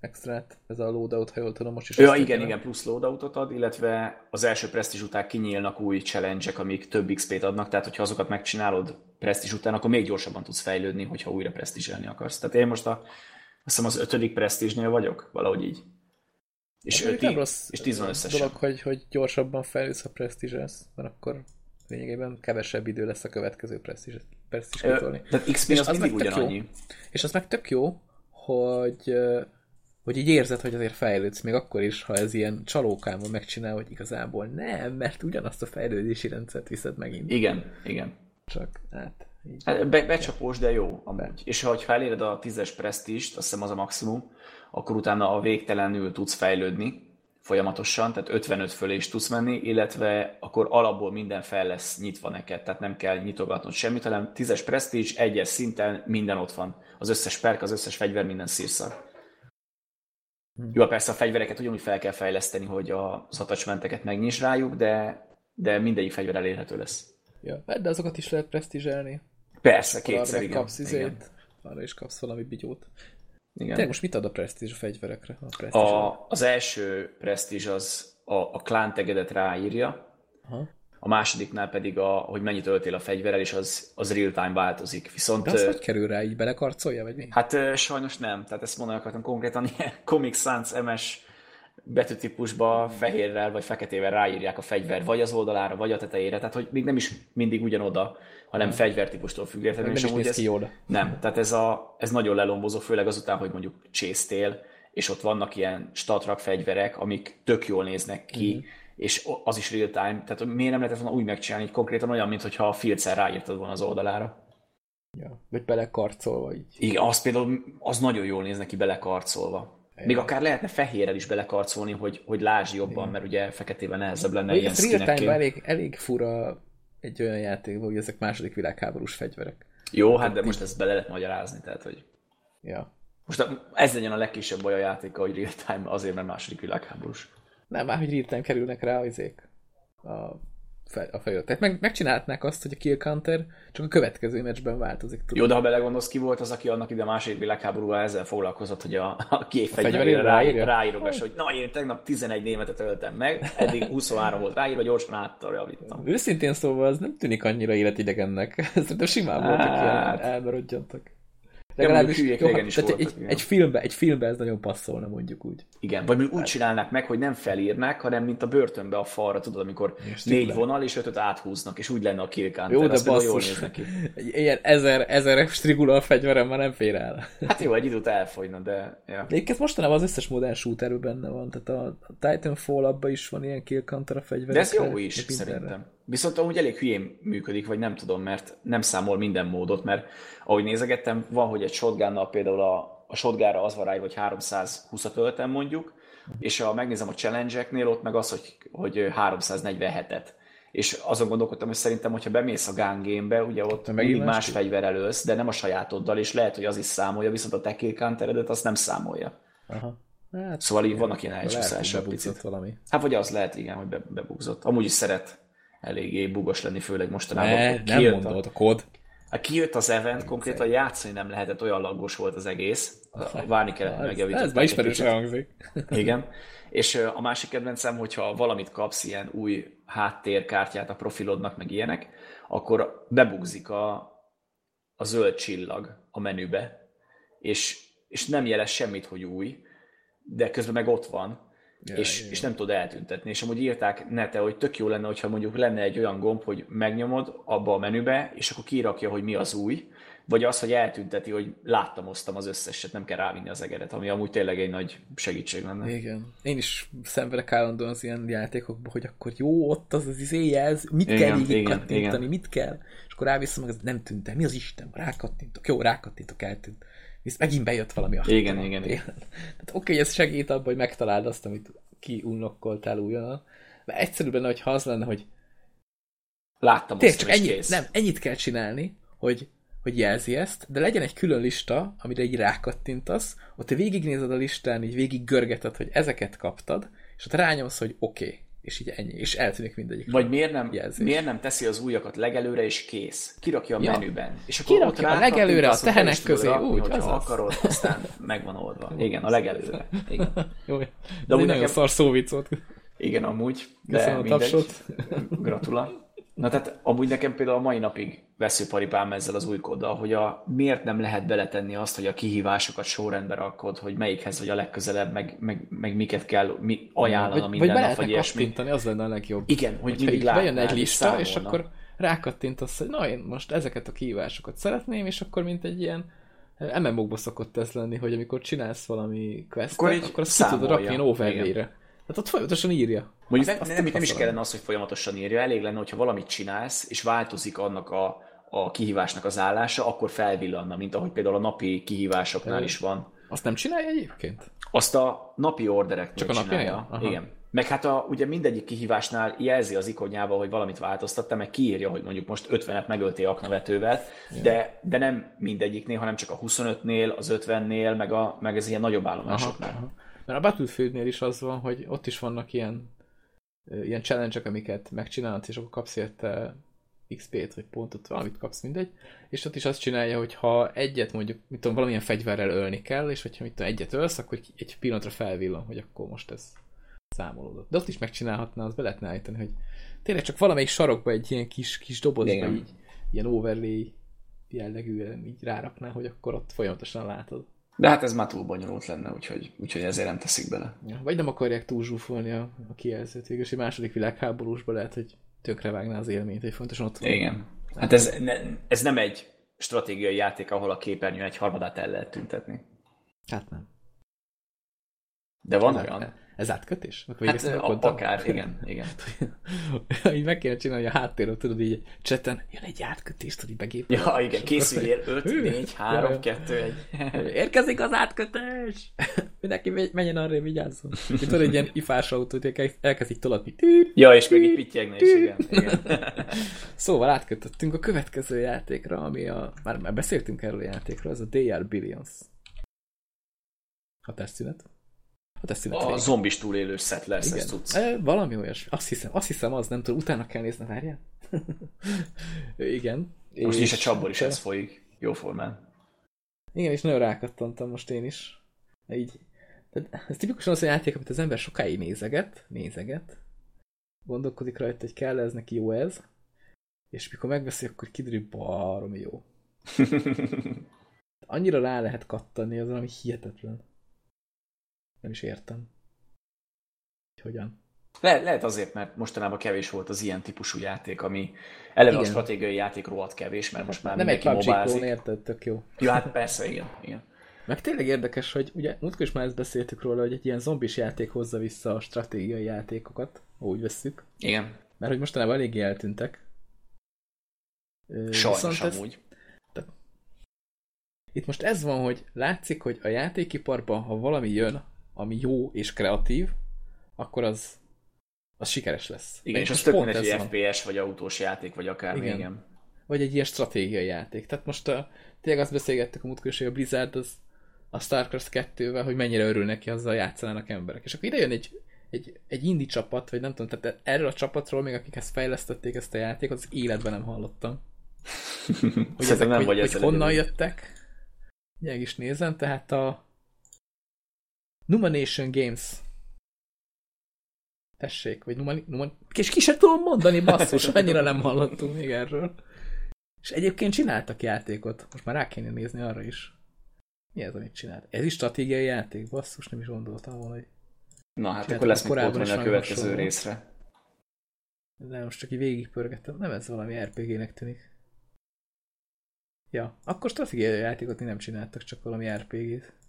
extrát, ez a loadout, ha jól tudom, most is. Ja, igen, adja. igen, plusz loadoutot ad, illetve az első Prestige után kinyílnak új challenge amik több XP-t adnak, tehát hogyha azokat megcsinálod Prestige után, akkor még gyorsabban tudsz fejlődni, hogyha újra presztízselni akarsz. Tehát én most a, azt hiszem az ötödik Prestige-nél vagyok, valahogy így. És, mondjuk öt, nem rossz és tíz van összesen. dolog, hogy, hogy gyorsabban fejlődsz a prestige mert akkor lényegében kevesebb idő lesz a következő Ö, kitolni. Tehát XP És az, az mindig tök jó. ugyanannyi. És az meg tök jó, hogy, hogy így érzed, hogy azért fejlődsz, még akkor is, ha ez ilyen csalókámban megcsinál, hogy igazából nem, mert ugyanazt a fejlődési rendszert viszed megint. Igen, igen. Csak, hát, így. Hát Be, becsapós, de jó amúgy. És ha eléred a tízes presztist, azt hiszem az a maximum, akkor utána a végtelenül tudsz fejlődni folyamatosan, tehát 55 fölé is tudsz menni, illetve akkor alapból minden fel lesz nyitva neked, tehát nem kell nyitogatnod semmit, hanem tízes presztízs, egyes szinten minden ott van. Az összes perk, az összes fegyver, minden szírszar. Hm. Jó, persze a fegyvereket ugyanúgy fel kell fejleszteni, hogy az attachmenteket megnyis rájuk, de, de mindegyik fegyver elérhető lesz. Ja, hát de azokat is lehet presztízselni. Persze, kétszer, igen. kapsz igen. izét, arra is kapsz valami bigyót. igen. Tényleg most mit ad a Prestige a fegyverekre? A A, az első Prestige az a, a klán tegedet ráírja, Aha. A másodiknál pedig, a, hogy mennyit öltél a fegyverrel, és az, az real-time változik. Viszont De az hogy kerül rá? Így belekarcolja, vagy mi? hát sajnos nem, tehát ezt mondani akartam konkrétan, ilyen Comic Sans MS betűtípusba fehérrel vagy feketével ráírják a fegyver, vagy az oldalára, vagy a tetejére, tehát hogy még nem is mindig ugyanoda, hanem fegyvertípustól függetlenül. Nem is néz ki jól. nem, tehát ez, a, ez nagyon lelombozó, főleg azután, hogy mondjuk csésztél, és ott vannak ilyen statrak fegyverek, amik tök jól néznek ki, mm-hmm. És az is real time, tehát miért nem lehetett volna úgy megcsinálni, hogy konkrétan olyan, mintha a filccel ráírtad volna az oldalára. Ja. Vagy belekarcolva így. Igen, az például az nagyon jól néz neki belekarcolva. Még akár lehetne fehérrel is belekarcolni, hogy, hogy lásd jobban, mert ugye feketével nehezebb lenne ilyen real time skinekként. elég, elég fura egy olyan játékban, hogy ezek második világháborús fegyverek. Jó, hát de most ezt bele lehet magyarázni, tehát hogy Ja. most ez legyen a legkisebb baj a játéka, hogy real time, azért, mert második világháborús. Nem, már hogy real kerülnek rá izék a, fej, a fejről. Tehát meg, megcsinálhatnák azt, hogy a kill counter csak a következő meccsben változik. Tudod? Jó, de ha belegondolsz, ki volt az, aki annak ide a második világháborúban ezzel foglalkozott, hogy a, a két fegyverére fegyverére rá, ráírja? ráírogass, hogy na, én tegnap 11 németet öltem meg, eddig 23 volt ráírva, gyorsan áttaljavítom. Őszintén szóval az nem tűnik annyira életidegennek. Szerintem simán voltak Hát. ilyen elmaradjantak. Hülyék jó, régen is tehát voltak, egy, egy, filmbe, egy filmbe ez nagyon passzolna, mondjuk úgy. Igen, vagy mondjuk úgy csinálnák meg, hogy nem felírnák, hanem mint a börtönbe a falra, tudod, amikor négy vonal és ötöt áthúznak, és úgy lenne a kill counter. Jó, de az például jól basszus. néz neki. Ilyen ezer, ezer strigula a fegyverem már nem fér el. Hát jó, egy időt elfogyna, de... Ja. Egyébként mostanában az összes modern shooterben benne van, tehát a Titanfall abban is van ilyen kill counter a fegyverekre. De ez jó is, szerintem. Viszont amúgy elég hülyén működik, vagy nem tudom, mert nem számol minden módot, mert ahogy nézegettem, van, hogy egy shotgunnal például a, a shotgunra az van rá, hogy 320-at öltem mondjuk, és ha megnézem a challenge-eknél, ott meg az, hogy, hogy 347-et. És azon gondolkodtam, hogy szerintem, hogyha bemész a gun game-be, ugye ott mindig más másképp? fegyver elősz, de nem a sajátoddal, és lehet, hogy az is számolja, viszont a te kill counteredet azt nem számolja. Aha. Hát, Szóval így vannak ilyen elcsúszások picit. valami. Hát vagy az lehet, igen, hogy be, bebugzott. Amúgy is szeret eléggé bugos lenni, főleg mostanában. Ne, nem kijött a- mondod, a kód. Hát kijött az event, konkrétan játszani nem lehetett, olyan laggos volt az egész. Várni kellett, hogy Ez, már ismerősen hangzik. Igen. És a másik kedvencem, hogyha valamit kapsz, ilyen új háttérkártyát a profilodnak, meg ilyenek, akkor bebugzik a, a zöld csillag a menübe, és, és nem jelez semmit, hogy új, de közben meg ott van, Ja, és, és nem tud eltüntetni. És amúgy írták nete, hogy tök jó lenne, hogyha mondjuk lenne egy olyan gomb, hogy megnyomod abba a menübe, és akkor kirakja, hogy mi az új, vagy az, hogy eltünteti, hogy láttam, osztam az összeset, nem kell rávinni az egeret, ami amúgy tényleg egy nagy segítség lenne. Igen. Én is szenvedek állandóan az ilyen játékokban, hogy akkor jó, ott az az izéjelz, mit Igen, kell végig igen, kattintani, igen. mit kell, és akkor ráviszem, meg ez nem tűnt el, mi az Isten, rákattintok, jó, rákattintok, eltűnt. Visz megint bejött valami a Igen, igen, igen. Tehát oké, okay, ez segít abban, hogy megtaláld azt, amit kiunnokkoltál újonnan. De egyszerűbb lenne, hogyha az lenne, hogy Láttam Tényleg, azt, csak és ennyi, kész. nem, ennyit kell csinálni, hogy, hogy jelzi ezt, de legyen egy külön lista, amire így rákattintasz, ott te végignézed a listán, így végig görgeted, hogy ezeket kaptad, és ott rányomsz, hogy oké, okay, és így ennyi, és eltűnik mindegyik. Vagy miért nem, Jelzés. miért nem teszi az újakat legelőre, és kész. Kirakja a Ja. menüben. És akkor Kirakja ott a legelőre, a tehenek közé, rakni, úgy, azaz. akarod, aztán megvan oldva. Igen, a legelőre. Igen, Jó, de De úgy nagyon nekem- szar szóvic volt. Igen amúgy, de Köszönöm a tapsot. Gratula. Na tehát amúgy nekem például a mai napig veszőparipám ezzel az új kóddal, hogy a, miért nem lehet beletenni azt, hogy a kihívásokat sorrendbe rakod, hogy melyikhez vagy a legközelebb, meg, meg, meg miket kell mi vagy, vagy minden be nap, vagy ilyesmi. az lenne a legjobb. Igen, hogy Hogyha mindig bejön egy lista, és akkor rákattintasz, hogy na én most ezeket a kihívásokat szeretném, és akkor mint egy ilyen eh, MMO-kba szokott ez lenni, hogy amikor csinálsz valami questet, Akkor akkor, azt ki tudod számolja. rakni ilyen overlay-re. Tehát ott folyamatosan írja. Mondjuk Azt- nem, nem, nem is kellene az, hogy folyamatosan írja, elég lenne, hogyha valamit csinálsz, és változik annak a, a kihívásnak az állása, akkor felvillanna, mint ahogy például a napi kihívásoknál is van. Azt nem csinálja egyébként? Azt a napi ordereknél Csak a csinálja. Aha. Igen. Meg hát a, ugye mindegyik kihívásnál jelzi az ikonjával, hogy valamit változtatta, meg kiírja, hogy mondjuk most 50-et megöltél aknavetővel, de, de nem mindegyiknél, hanem csak a 25-nél, az 50-nél, meg, a, meg ez ilyen nagyobb állomásoknál. aha. Mert a Battlefieldnél is az van, hogy ott is vannak ilyen, ilyen challenge amiket megcsinálsz, és akkor kapsz érte XP-t, vagy pontot, valamit kapsz, mindegy. És ott is azt csinálja, hogy ha egyet mondjuk, mit tudom, valamilyen fegyverrel ölni kell, és hogyha mit tudom, egyet ölsz, akkor egy- pillanatra felvillan, hogy akkor most ez számolódott. De ott is megcsinálhatná, az be lehetne állítani, hogy tényleg csak valamelyik sarokba egy ilyen kis, kis dobozba Igen. így, ilyen overlay jellegűen így rárakná, hogy akkor ott folyamatosan látod. De hát ez már túl bonyolult lenne, úgyhogy, úgyhogy ezért nem teszik bele. Ja, vagy nem akarják túl zsúfolni a, a kijelzőt. Is egy második világháborúsba lehet, hogy tönkrevágná az élményt, hogy fontosan ott van. Igen. Hát ez, ne, ez nem egy stratégiai játék, ahol a képernyőn egy harmadát el lehet tüntetni. Hát nem. De van ez, olyan. át- ez átkötés? Hát a, akár, igen, igen. így meg kéne csinálni a háttérről, tudod, így cseten, jön egy átkötés, tudod, begépel. Ja, igen, készüljél 5, Hű. 4, 3, Ja, 2, 1. Érkezik az átkötés! Mindenki menjen arra, vigyázzon. Itt tudod, egy ilyen ifás autót, elkezdik tolatni. Ja, és még így pittyegne is, igen. igen. Szóval átkötöttünk a következő játékra, ami a... Már, már beszéltünk erről a játékról, ez a DR Billions. Hatásszünet. Hatásszünet A vége. zombis túlélős szett lesz, ezt tudsz. E, valami olyas. Azt hiszem, azt hiszem az, nem tudom, utána kell nézni, várjál. Igen. Most És- is a csapból is ez folyik. Jóformán. Igen, és nagyon rákattantam most én is. Így. Ez tipikusan az a játék, amit az ember sokáig nézeget, nézeget, gondolkodik rajta, hogy kell ez neki jó ez, és mikor megveszi, akkor kiderül baromi jó. Annyira rá lehet kattani, az valami hihetetlen. Nem is értem. Hogy hogyan. Le, lehet azért, mert mostanában kevés volt az ilyen típusú játék, ami eleve a Igen. stratégiai játék rohadt kevés, mert most már nem egy PUBG érted? Tök jó. Ja, hát persze, igen. igen. Meg tényleg érdekes, hogy ugye múltkor is már ezt beszéltük róla, hogy egy ilyen zombis játék hozza vissza a stratégiai játékokat, ha úgy vesszük. Igen. Mert hogy mostanában eléggé eltűntek. Sajnos ez- amúgy. Itt most ez van, hogy látszik, hogy a játékiparban, ha valami jön, ami jó és kreatív, akkor az, az sikeres lesz. Igen, és az tök mindegy, ez hogy van. FPS, vagy autós játék, vagy akár Igen. igen. Vagy egy ilyen stratégiai játék. Tehát most a, tényleg azt beszélgettük a múltkor hogy a Blizzard az a StarCraft 2-vel, hogy mennyire örül neki, azzal játszanának emberek. És akkor ide jön egy, egy, egy indie csapat, vagy nem tudom, tehát erről a csapatról, még akik ezt fejlesztették, ezt a játékot, az életben nem hallottam. Hogy, ezek, nem hogy, vagy hogy honnan jöttek. Meg is nézem, tehát a Numanation Games tessék, vagy Numan, Numan... és ki sem tudom mondani, basszus, annyira nem hallottunk még erről. És egyébként csináltak játékot, most már rá kéne nézni arra is. Mi ez, amit csinált? Ez is stratégiai játék, basszus, nem is gondoltam volna, hogy Na hát akkor lesz korábban a következő hasonló. részre. de most csak így végigpörgettem. Nem ez valami RPG-nek tűnik. Ja, akkor stratégiai játékot még nem csináltak, csak valami RPG-t.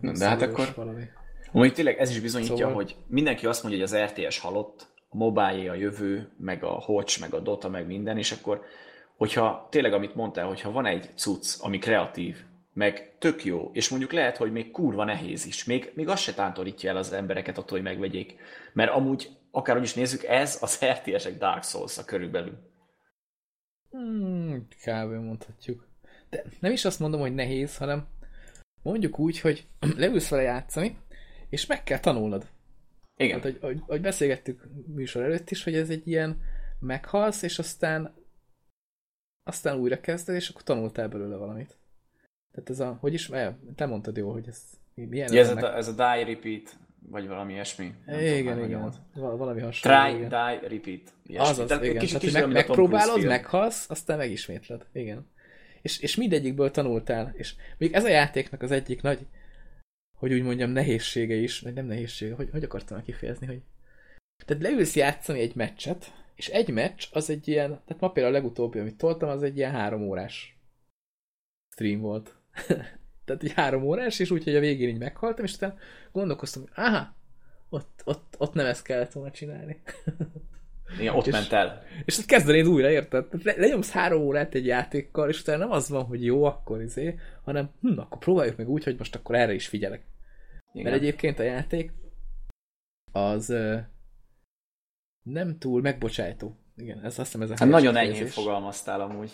Na, de hát akkor- Valami. Amúgy tényleg ez is bizonyítja, Szóval- hogy mindenki azt mondja, hogy az RTS halott, a mobile a jövő, meg a Watch, meg a Dota, meg minden, és akkor hogyha tényleg, amit mondtál, hogyha van egy cucc, ami kreatív, meg tök jó, és mondjuk lehet, hogy még kurva nehéz is, még, még az se tántorítja el az embereket attól, hogy megvegyék. Mert amúgy, akárhogy is nézzük, ez az RTS-ek Dark Souls-a körülbelül. Hmm, kb. mondhatjuk. De nem is azt mondom, hogy nehéz, hanem mondjuk úgy, hogy leülsz vele játszani, és meg kell tanulnod. Igen. Hát, hogy, hogy, beszélgettük műsor előtt is, hogy ez egy ilyen meghalsz, és aztán aztán újra kezded, és akkor tanultál belőle valamit. Tehát ez a, hogy is, te mondtad jó, hogy ez milyen? Ja, ez, a, ez a die, repeat, vagy valami ilyesmi. Nem igen, tudom, igen. Val- valami hasonló. Try, igen. die, repeat. Ilyesmi. Azaz, Tehát igen. Kicsit, Tehát, kicsit meg, megpróbálod, meghalsz, aztán megismétled. Igen. És, és mindegyikből tanultál. És még ez a játéknak az egyik nagy, hogy úgy mondjam, nehézsége is, nem nehézsége, hogy, hogy akartam kifejezni, hogy tehát leülsz játszani egy meccset, és egy meccs az egy ilyen, tehát ma például a legutóbbi, amit toltam, az egy ilyen három órás stream volt. tehát egy három órás, és úgy, hogy a végén így meghaltam, és utána gondolkoztam, hogy aha, ott, ott, ott nem ezt kellett volna csinálni. Igen, ott és, ment el. És ott kezdenéd újra, érted? Le, lenyomsz három órát egy játékkal, és utána nem az van, hogy jó, akkor izé, hanem hm, akkor próbáljuk meg úgy, hogy most akkor erre is figyelek. Igen. Mert egyébként a játék az nem túl megbocsájtó. Igen, ez azt hiszem ez a hát Nagyon enyhén fogalmaztál amúgy.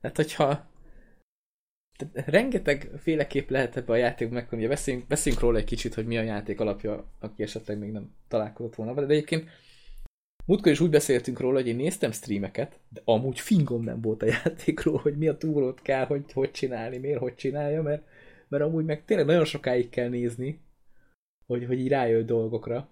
Tehát, hogyha tehát rengeteg féleképp lehet ebbe a játékba megkonni. Beszéljünk, beszéljünk róla egy kicsit, hogy mi a játék alapja, aki esetleg még nem találkozott volna vele. De egyébként múltkor is úgy beszéltünk róla, hogy én néztem streameket, de amúgy fingom nem volt a játékról, hogy mi a túrót kell, hogy hogy csinálni, miért hogy csinálja, mert, mert amúgy meg tényleg nagyon sokáig kell nézni, hogy, hogy így rájöjj dolgokra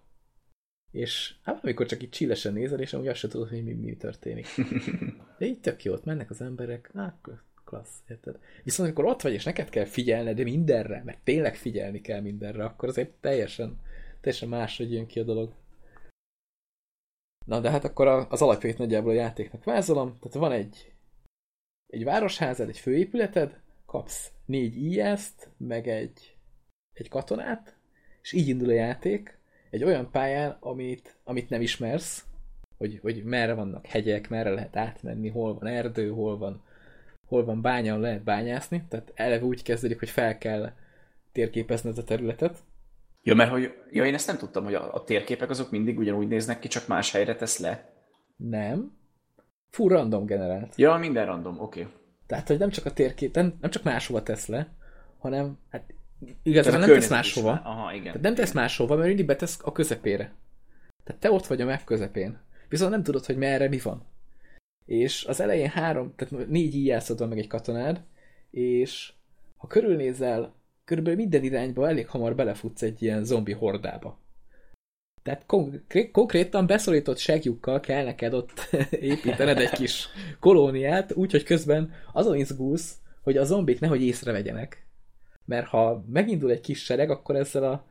és hát amikor csak így csillesen nézel, és amúgy azt sem tudod, hogy mi, mi történik. De így tök jót mennek az emberek, hát klassz, érted? Viszont amikor ott vagy, és neked kell figyelned mindenre, mert tényleg figyelni kell mindenre, akkor azért teljesen, teljesen máshogy jön ki a dolog. Na, de hát akkor az alapjait nagyjából a játéknak vázolom. Tehát van egy, egy városházad, egy főépületed, kapsz négy IS-t, meg egy, egy katonát, és így indul a játék, egy olyan pályán, amit, amit nem ismersz, hogy, hogy merre vannak hegyek, merre lehet átmenni, hol van erdő, hol van, hol van bánya, lehet bányászni, tehát eleve úgy kezdődik, hogy fel kell térképezni a területet. Ja, mert hogy, ja, én ezt nem tudtam, hogy a, a térképek azok mindig ugyanúgy néznek ki, csak más helyre tesz le. Nem. Full random generált. Ja, minden random, oké. Okay. Tehát, hogy nem csak a térkép, nem, nem csak máshova tesz le, hanem hát Igazából nem tesz máshova. Aha, igen. Tehát nem tesz máshova, mert mindig betesz a közepére. Tehát te ott vagy a map közepén. Viszont nem tudod, hogy merre mi van. És az elején három, tehát négy íjászod van meg egy katonád, és ha körülnézel, körülbelül minden irányba elég hamar belefutsz egy ilyen zombi hordába. Tehát konkré konkrétan beszorított segjukkal kell neked ott építened egy kis kolóniát, úgyhogy közben azon izgulsz, hogy a zombik nehogy észrevegyenek mert ha megindul egy kis sereg, akkor ezzel a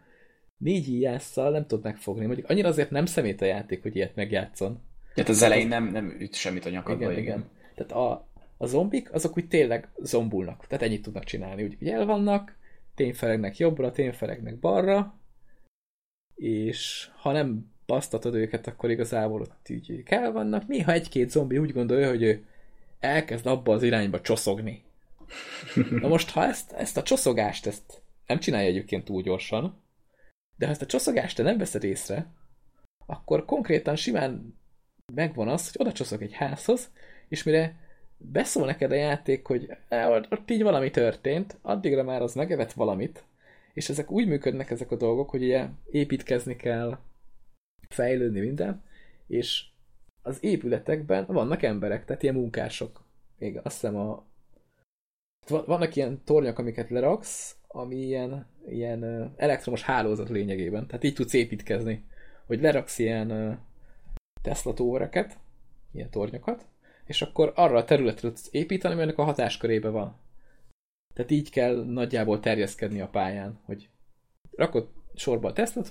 négy íjásszal nem tud megfogni. Mondjuk annyira azért nem szemét a játék, hogy ilyet megjátszon. Tehát az elején nem, nem üt semmit a nyakadba. Igen, igen. igen. Tehát a, a zombik, azok úgy tényleg zombulnak. Tehát ennyit tudnak csinálni. Úgy, úgy el vannak, tényfelegnek jobbra, tényfelegnek balra, és ha nem basztatod őket, akkor igazából ott így kell vannak. Néha egy-két zombi úgy gondolja, hogy ő elkezd abba az irányba csoszogni. Na most, ha ezt, ezt a csoszogást ezt nem csinálja egyébként túl gyorsan, de ha ezt a csoszogást te nem veszed észre, akkor konkrétan simán megvan az, hogy oda csoszog egy házhoz, és mire beszól neked a játék, hogy ott így valami történt, addigra már az megevett valamit, és ezek úgy működnek ezek a dolgok, hogy ugye építkezni kell, fejlődni minden, és az épületekben vannak emberek, tehát ilyen munkások. Még azt hiszem a vannak ilyen tornyok, amiket leraksz, ami ilyen, ilyen elektromos hálózat lényegében. Tehát így tudsz építkezni, hogy leraksz ilyen Tesla tóvereket, ilyen tornyokat, és akkor arra a területre tudsz építeni, ami a hatáskörébe van. Tehát így kell nagyjából terjeszkedni a pályán, hogy rakod sorba a Tesla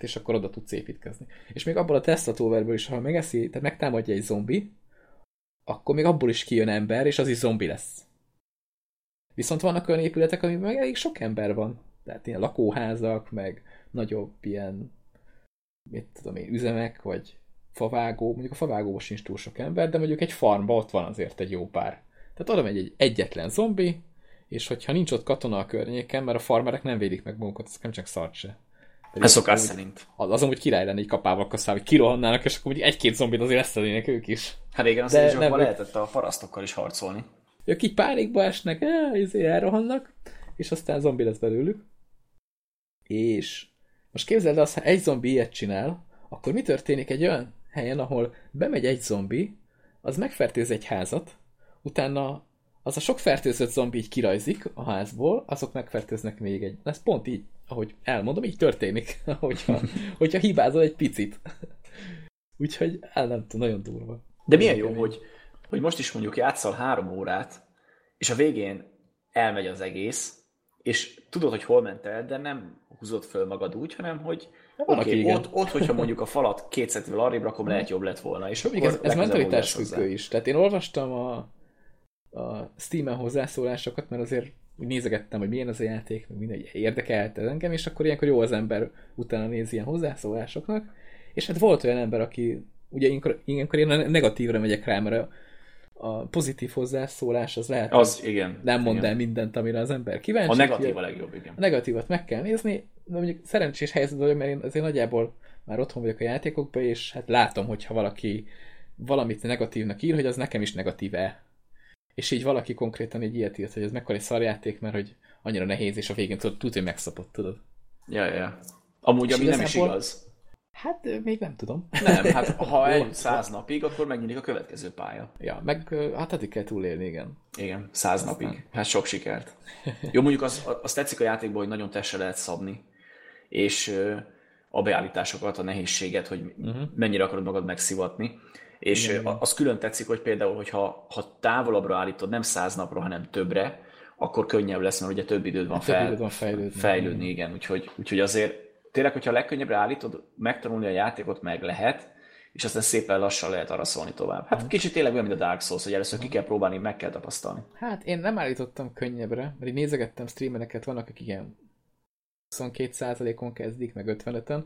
és akkor oda tudsz építkezni. És még abból a Tesla is, ha megeszi, tehát megtámadja egy zombi, akkor még abból is kijön ember, és az is zombi lesz. Viszont vannak olyan épületek, amiben meg elég sok ember van. Tehát ilyen lakóházak, meg nagyobb ilyen, mit tudom én, üzemek, vagy favágó, mondjuk a favágóban sincs túl sok ember, de mondjuk egy farmba ott van azért egy jó pár. Tehát oda megy egy egyetlen zombi, és hogyha nincs ott katona a környéken, mert a farmerek nem védik meg magukat, ez nem csak szart se. Ez szokás szerint. Az, az amúgy király lenne egy kapával kaszál, hogy kirohannának, és akkor egy-két zombit azért leszelének ők is. Hát régen azt is nem, lehetett a parasztokkal is harcolni. Ők így pánikba esnek, ezért elrohannak, és aztán zombi lesz belőlük. És most képzeld el azt, ha egy zombi ilyet csinál, akkor mi történik egy olyan helyen, ahol bemegy egy zombi, az megfertőz egy házat, utána az a sok fertőzött zombi így kirajzik a házból, azok megfertőznek még egy. Ez pont így, ahogy elmondom, így történik, hogyha, hogyha hibázol egy picit. Úgyhogy el nem tudom, nagyon durva. De milyen jó, hogy, hogy most is mondjuk játszol három órát, és a végén elmegy az egész, és tudod, hogy hol ment el, de nem húzod föl magad úgy, hanem hogy van, okay, ott, ott, hogyha mondjuk a falat két centivel arrébb rakom, lehet jobb lett volna. És akkor ez, ez mentalitás függő is. Tehát én olvastam a, a Steam-en hozzászólásokat, mert azért úgy nézegettem, hogy milyen az a játék, meg minden érdekelt engem, és akkor ilyenkor jó az ember utána néz ilyen hozzászólásoknak, és hát volt olyan ember, aki ugye ilyenkor, ilyenkor én negatívra megyek rá, mert a, a pozitív hozzászólás az lehet, az, igen, nem mond igen. el mindent, amire az ember kíváncsi. A negatív a legjobb, igen. A negatívat meg kell nézni, de mondjuk szerencsés helyzet vagyok, mert én azért nagyjából már otthon vagyok a játékokban, és hát látom, hogyha valaki valamit negatívnak ír, hogy az nekem is negatív-e. És így valaki konkrétan egy ilyet írt, hogy ez mekkora egy szarjáték, mert hogy annyira nehéz, és a végén tudod, tud, hogy megszapott, tudod. Ja, ja. Amúgy, ami nem is igaz. Hát még nem tudom. Nem, hát ha egy száz napig, akkor megnyílik a következő pálya. Ja, meg hát addig kell túlélni, igen. Igen, száz Aztán. napig. Hát sok sikert. Jó, mondjuk az, az tetszik a játékban, hogy nagyon testre lehet szabni, és a beállításokat, a nehézséget, hogy uh-huh. mennyire akarod magad megszivatni. És igen, az külön tetszik, hogy például, hogyha ha távolabbra állítod, nem száz napra, hanem többre, akkor könnyebb lesz, mert ugye több időd van, fel, több időd van fejlődni. fejlődni. igen. Úgyhogy, úgyhogy azért tényleg, hogyha legkönnyebbre állítod, megtanulni a játékot meg lehet, és aztán szépen lassan lehet arra szólni tovább. Hát kicsit tényleg olyan, mint a Dark Souls, hogy először ki kell próbálni, meg kell tapasztalni. Hát én nem állítottam könnyebbre, mert így nézegettem streamereket, vannak, akik ilyen 22%-on kezdik, meg 55-en.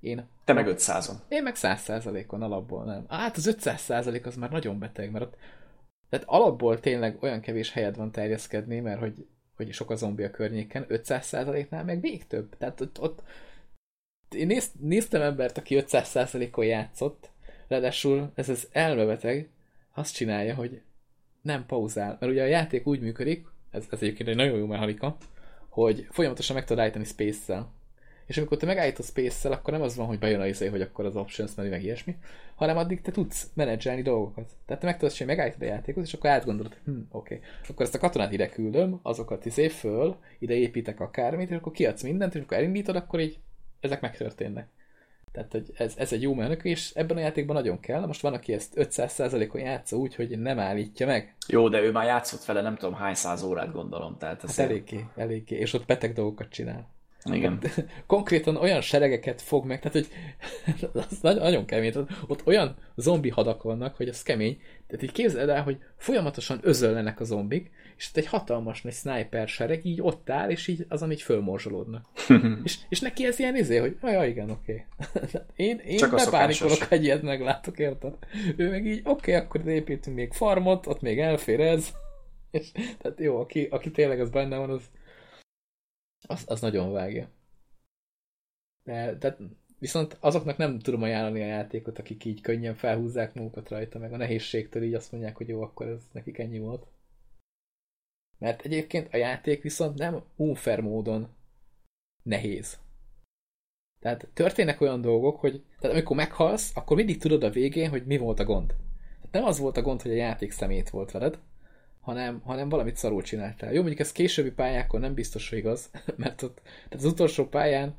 Én, Te meg 500-on. Én meg 100%-on alapból nem. Hát az 500% az már nagyon beteg, mert ott, tehát alapból tényleg olyan kevés helyed van terjeszkedni, mert hogy, hogy sok a zombi a környéken, 500%-nál meg még több. Tehát ott, ott én néz, néztem embert, aki 500%-on játszott, ráadásul ez az elmebeteg azt csinálja, hogy nem pauzál. Mert ugye a játék úgy működik, ez, ez egyébként egy nagyon jó mechanika, hogy folyamatosan meg tudod állítani space-szel. És amikor te megállítod space-szel, akkor nem az van, hogy bejön a izé, hogy akkor az options menü meg ilyesmi, hanem addig te tudsz menedzselni dolgokat. Tehát te meg tudod csinálni, megállítod a játékot, és akkor átgondolod, hm, oké, okay. akkor ezt a katonát ide küldöm, azokat izé föl, ide építek akármit, és akkor kiadsz mindent, és akkor elindítod, akkor így ezek megtörténnek. Tehát, hogy ez, ez egy jó menök, és ebben a játékban nagyon kell. Most van, aki ezt 500%-on játsza úgy, hogy nem állítja meg. Jó, de ő már játszott vele nem tudom hány száz órát gondolom. Tehát hát eléggé, eléggé, és ott beteg dolgokat csinál. Igen. Ott, konkrétan olyan seregeket fog meg, tehát hogy az nagyon, nagyon kemény. Tehát ott olyan zombi hadak vannak, hogy az kemény. Tehát így képzeld el, hogy folyamatosan özöllenek a zombik, és ott egy hatalmas nagy sniper sereg így ott áll, és így azon így fölmorzsolódnak. és, és neki ez ilyen izé, hogy ja, igen, oké. Okay. én én Csak bepánikolok, egy ilyet meglátok, érted? Ő meg így, oké, okay, akkor építünk még farmot, ott még elfér ez. És, tehát jó, aki, aki tényleg az benne van, az, az, az nagyon vágja. De, de viszont azoknak nem tudom ajánlani a játékot, akik így könnyen felhúzzák magukat rajta, meg a nehézségtől így azt mondják, hogy jó, akkor ez nekik ennyi volt. Mert egyébként a játék viszont nem unfair módon nehéz. Tehát történnek olyan dolgok, hogy tehát amikor meghalsz, akkor mindig tudod a végén, hogy mi volt a gond. Tehát nem az volt a gond, hogy a játék szemét volt veled, hanem, hanem valamit szarul csináltál. Jó, mondjuk ez későbbi pályákon nem biztos, hogy igaz, mert ott, tehát az utolsó pályán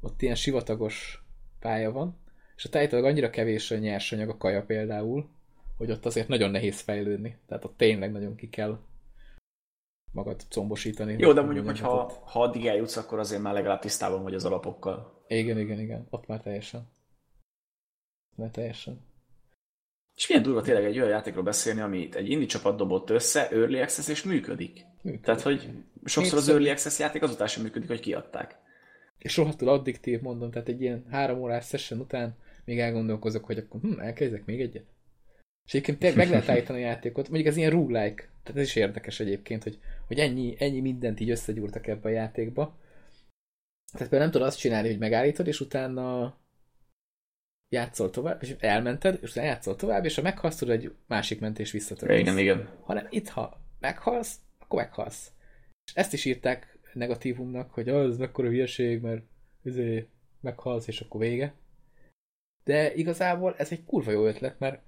ott ilyen sivatagos pálya van, és a tájtalag annyira kevés a nyersanyag, a kaja például, hogy ott azért nagyon nehéz fejlődni. Tehát ott tényleg nagyon ki kell magad combosítani. Jó, de mondjuk, hogy ha, ha addig eljutsz, akkor azért már legalább tisztában vagy az alapokkal. Igen, igen, igen. Ott már teljesen. Már teljesen. És milyen durva tényleg egy olyan játékról beszélni, amit egy indie csapat dobott össze, Early Access, és működik. működik. Tehát, hogy sokszor az Early Access játék azután sem működik, hogy kiadták. És rohadtul addiktív, mondom, tehát egy ilyen három órás session után még elgondolkozok, hogy akkor hm, elkezdek még egyet. És egyébként tényleg meg lehet állítani a játékot, mondjuk ez ilyen roguelike, tehát ez is érdekes egyébként, hogy, hogy ennyi, ennyi mindent így összegyúrtak ebbe a játékba. Tehát például nem tudod azt csinálni, hogy megállítod, és utána játszol tovább, és elmented, és utána játszol tovább, és ha meghalsz, tudod egy másik mentés visszatörni. Igen, igen. Hanem itt, ha meghalsz, akkor meghalsz. És ezt is írták negatívumnak, hogy az mekkora hülyeség, mert izé, meghalsz, és akkor vége. De igazából ez egy kurva jó ötlet, mert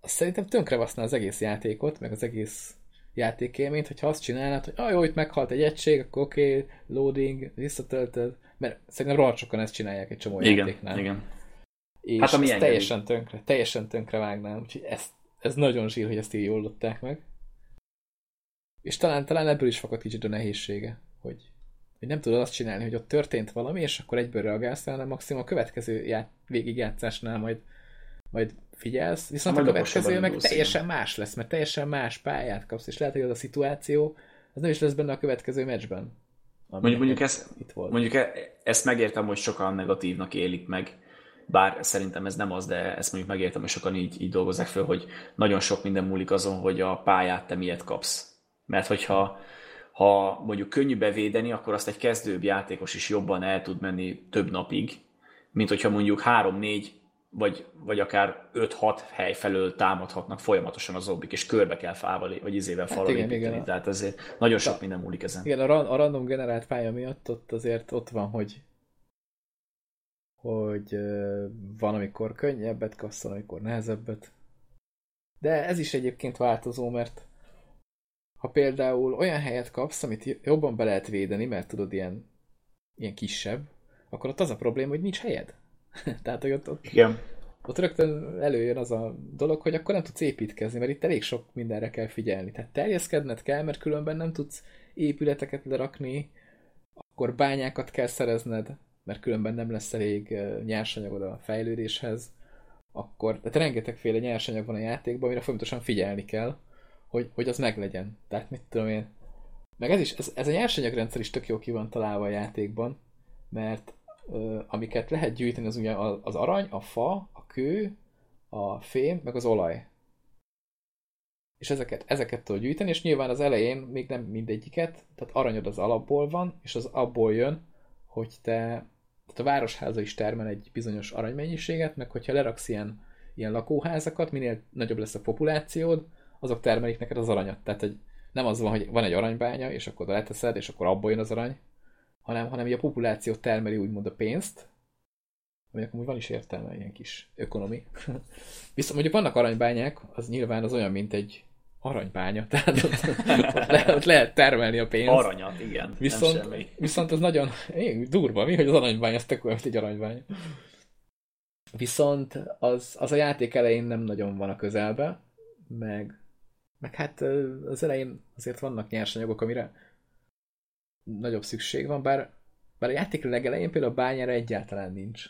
azt szerintem tönkre az egész játékot, meg az egész játékélményt, hogyha azt csinálnád, hogy ah, jó, itt meghalt egy egység, akkor oké, okay, loading, visszatöltöd, mert szerintem rohadt sokan ezt csinálják egy csomó igen, játéknál. Igen, És hát, ez teljesen tönkre, teljesen tönkre vágnám, úgyhogy ez, ez nagyon zsír, hogy ezt így oldották meg. És talán, talán ebből is fakad kicsit a nehézsége, hogy, hogy nem tudod azt csinálni, hogy ott történt valami, és akkor egyből reagálsz, hanem maximum a következő ját, végigjátszásnál majd, majd figyelsz, viszont majd a következő meg teljesen más lesz, mert teljesen más pályát kapsz, és lehet, hogy az a szituáció az nem is lesz benne a következő meccsben. Mondjuk, mondjuk, ezt, itt volt. mondjuk e, ezt megértem, hogy sokan negatívnak élik meg, bár szerintem ez nem az, de ezt mondjuk megértem, hogy sokan így, így dolgozzák föl, hogy nagyon sok minden múlik azon, hogy a pályát te miért kapsz. Mert hogyha ha mondjuk könnyű bevédeni, akkor azt egy kezdőbb játékos is jobban el tud menni több napig, mint hogyha mondjuk 3-4 vagy, vagy akár 5-6 hely felől támadhatnak folyamatosan az zombik, és körbe kell fával, vagy izével falal hát igen, építeni. Igen, Tehát azért nagyon sok a, minden múlik ezen. Igen, a, a random generált pálya miatt ott azért ott van, hogy hogy van, amikor könnyebbet kapsz, amikor nehezebbet. De ez is egyébként változó, mert ha például olyan helyet kapsz, amit jobban be lehet védeni, mert tudod, ilyen, ilyen kisebb, akkor ott az a probléma, hogy nincs helyed. Tehát, hogy ott, ott, Igen. ott rögtön előjön az a dolog, hogy akkor nem tudsz építkezni, mert itt elég sok mindenre kell figyelni. Tehát terjeszkedned kell, mert különben nem tudsz épületeket lerakni, akkor bányákat kell szerezned, mert különben nem lesz elég nyersanyagod a fejlődéshez, akkor, tehát rengetegféle nyersanyag van a játékban, amire folyamatosan figyelni kell, hogy, hogy az meglegyen. Tehát mit tudom én. Meg ez is, ez, ez a nyersanyagrendszer is tök jó ki van találva a játékban, mert ö, amiket lehet gyűjteni, az ugye az arany, a fa, a kő, a fém, meg az olaj. És ezeket, ezeket tudod gyűjteni, és nyilván az elején még nem mindegyiket, tehát aranyod az alapból van, és az abból jön, hogy te, tehát a városháza is termel egy bizonyos aranymennyiséget, meg hogyha leraksz ilyen, ilyen lakóházakat, minél nagyobb lesz a populációd, azok termelik neked az aranyat. Tehát, hogy nem az van, hogy van egy aranybánya, és akkor leteszed, és akkor abból jön az arany, hanem, hanem a populáció termeli úgymond a pénzt, aminek amúgy van is értelme, ilyen kis ökonomi. Viszont mondjuk vannak aranybányák, az nyilván az olyan, mint egy aranybánya, tehát ott, ott, le, ott lehet termelni a pénzt. Aranyat, igen. Viszont, viszont az nagyon én, durva, mi, hogy az aranybánya, az tök olyan, egy aranybánya. Viszont az, az a játék elején nem nagyon van a közelbe, meg meg hát az elején azért vannak nyersanyagok, amire nagyobb szükség van, bár, bár a játék legelején például a bányára egyáltalán nincs.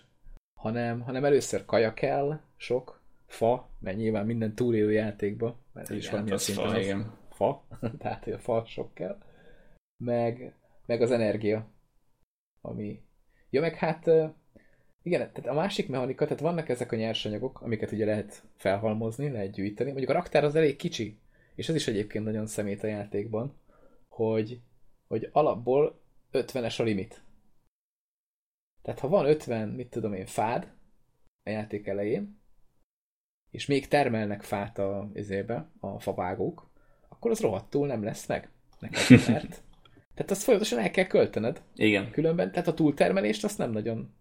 Hanem, hanem először kaja kell, sok, fa, mert nyilván minden túlélő játékba, mert is valamilyen szinten fa, az igen. fa, tehát a fa sok kell, meg, meg az energia, ami... Ja, meg hát igen, tehát a másik mechanika, tehát vannak ezek a nyersanyagok, amiket ugye lehet felhalmozni, lehet gyűjteni. Mondjuk a raktár az elég kicsi, és ez is egyébként nagyon szemét a játékban, hogy, hogy alapból 50-es a limit. Tehát ha van 50, mit tudom én, fád a játék elején, és még termelnek fát a, izébe, a favágók, akkor az rohadtul nem lesz meg neked, mert tehát azt folyamatosan el kell költened. Igen. Különben, tehát a túltermelést azt nem nagyon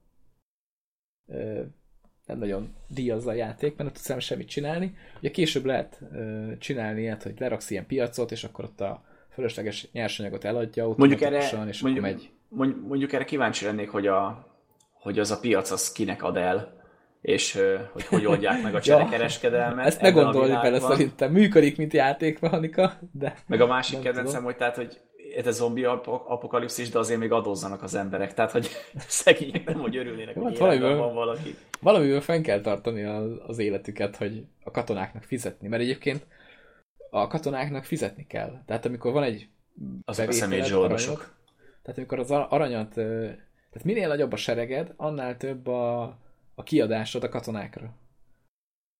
nem nagyon díjazza a játék, mert nem tudsz semmit csinálni. Ugye később lehet uh, csinálni ilyet, hogy leraksz ilyen piacot, és akkor ott a fölösleges nyersanyagot eladja mondjuk erre, és mondjuk, megy. Mondjuk erre kíváncsi lennék, hogy, a, hogy az a piac az kinek ad el, és hogy hogy oldják meg a cserekereskedelmet. Ezt ne gondolni bele szerintem. Működik, mint játékmechanika, de... Meg a másik kedvencem, hogy tehát, hogy ez a zombi apokalipszis, de azért még adózzanak az emberek. Tehát, hogy szegények nem, hogy örülnének, hogy hát valamiből, van valaki. Valamiből fenn kell tartani az életüket, hogy a katonáknak fizetni. Mert egyébként a katonáknak fizetni kell. Tehát amikor van egy az a személyzsoldosok. Tehát amikor az aranyat, tehát minél nagyobb a sereged, annál több a, a kiadásod a katonákra.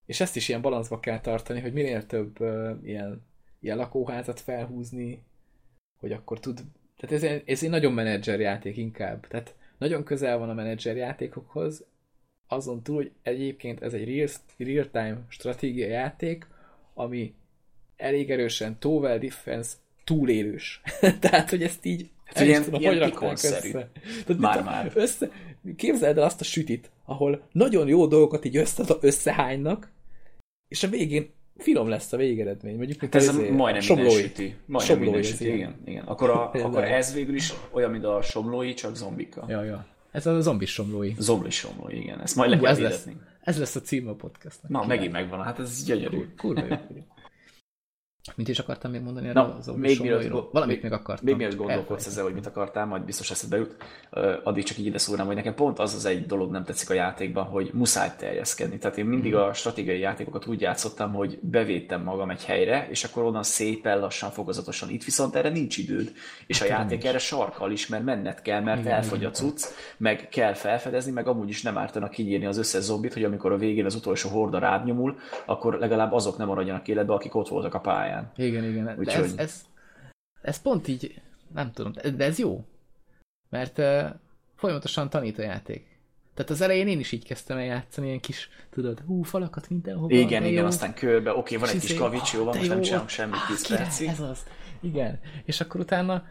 És ezt is ilyen balanszba kell tartani, hogy minél több uh, ilyen, ilyen lakóházat felhúzni, hogy akkor tud... Tehát ez, ez egy nagyon menedzser játék inkább. Tehát nagyon közel van a menedzser játékokhoz, azon túl, hogy egyébként ez egy real- real-time stratégia játék, ami elég erősen Tower Defense túlélős. Tehát, hogy ezt így Hát ilyen- tudom, ilyen hogy rakták össze. Már-már. a- Össze, képzeld el azt a sütit, ahol nagyon jó dolgokat így össze, összehánynak, és a végén finom lesz a végeredmény. Mondjuk, Hát ez a izé, majdnem somlói. minden süti. Majdnem Somlói minden süti, igen. igen. Akkor, a, akkor ez végül is olyan, mint a somlói, csak zombikkal. Ja, ja. Ez a zombis somlói. Zombis somlói, igen. Ezt majd le kell ez lesz, ez lesz a címe a podcastnak. Na, megint megvan. Hát ez gyönyörű. Kurva jó. Mit is akartam még mondani Na, erről az zombis még mielőtt, Valamit még akartam. Még mielőtt gondolkodsz ezzel, hogy mit akartál, majd biztos eszedbe jut, addig csak így ide szúrnám, hogy nekem pont az az egy dolog nem tetszik a játékban, hogy muszáj terjeszkedni. Tehát én mindig Mhm. a stratégiai játékokat úgy játszottam, hogy bevédtem magam egy helyre, és akkor onnan szépen lassan, fokozatosan. Itt viszont erre nincs időd, és a Hát, játék nincs. erre sarkal is, mert menned kell, mert Igen, elfogy a cucc, meg kell felfedezni, meg amúgy is nem ártanak kinyírni az összes zombit, hogy amikor a végén az utolsó horda rád nyomul, akkor legalább azok nem maradjanak életbe, akik ott voltak a pályán. Igen, igen. De Úgyhogy- ez, ez, ez pont így, nem tudom, de ez jó. Mert uh, folyamatosan tanít a játék. Tehát az elején én is így kezdtem el játszani, ilyen kis, tudod, hú, falakat mindenhova. Igen, de igen, jó. aztán körbe, oké, van És egy kis izé, kavics, jó van, de most nem jó, csinálunk semmit á, 10 király, percig. Ez az. Igen. És akkor utána,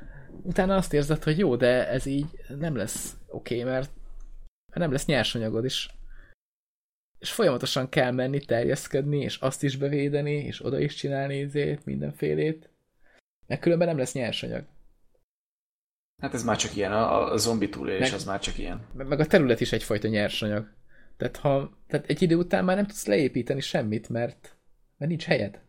utána azt érzed, hogy jó, de ez így nem lesz oké, mert nem lesz nyersanyagod is. És folyamatosan kell menni, terjeszkedni, és azt is bevédeni, és oda is csinálni izét, mindenfélét. Mert különben nem lesz nyersanyag. Hát ez már csak ilyen, a, a zombi túlélés Meg- az már csak ilyen. Meg a terület is egyfajta nyersanyag. Tehát, ha, tehát egy idő után már nem tudsz leépíteni semmit, mert, mert nincs helyed.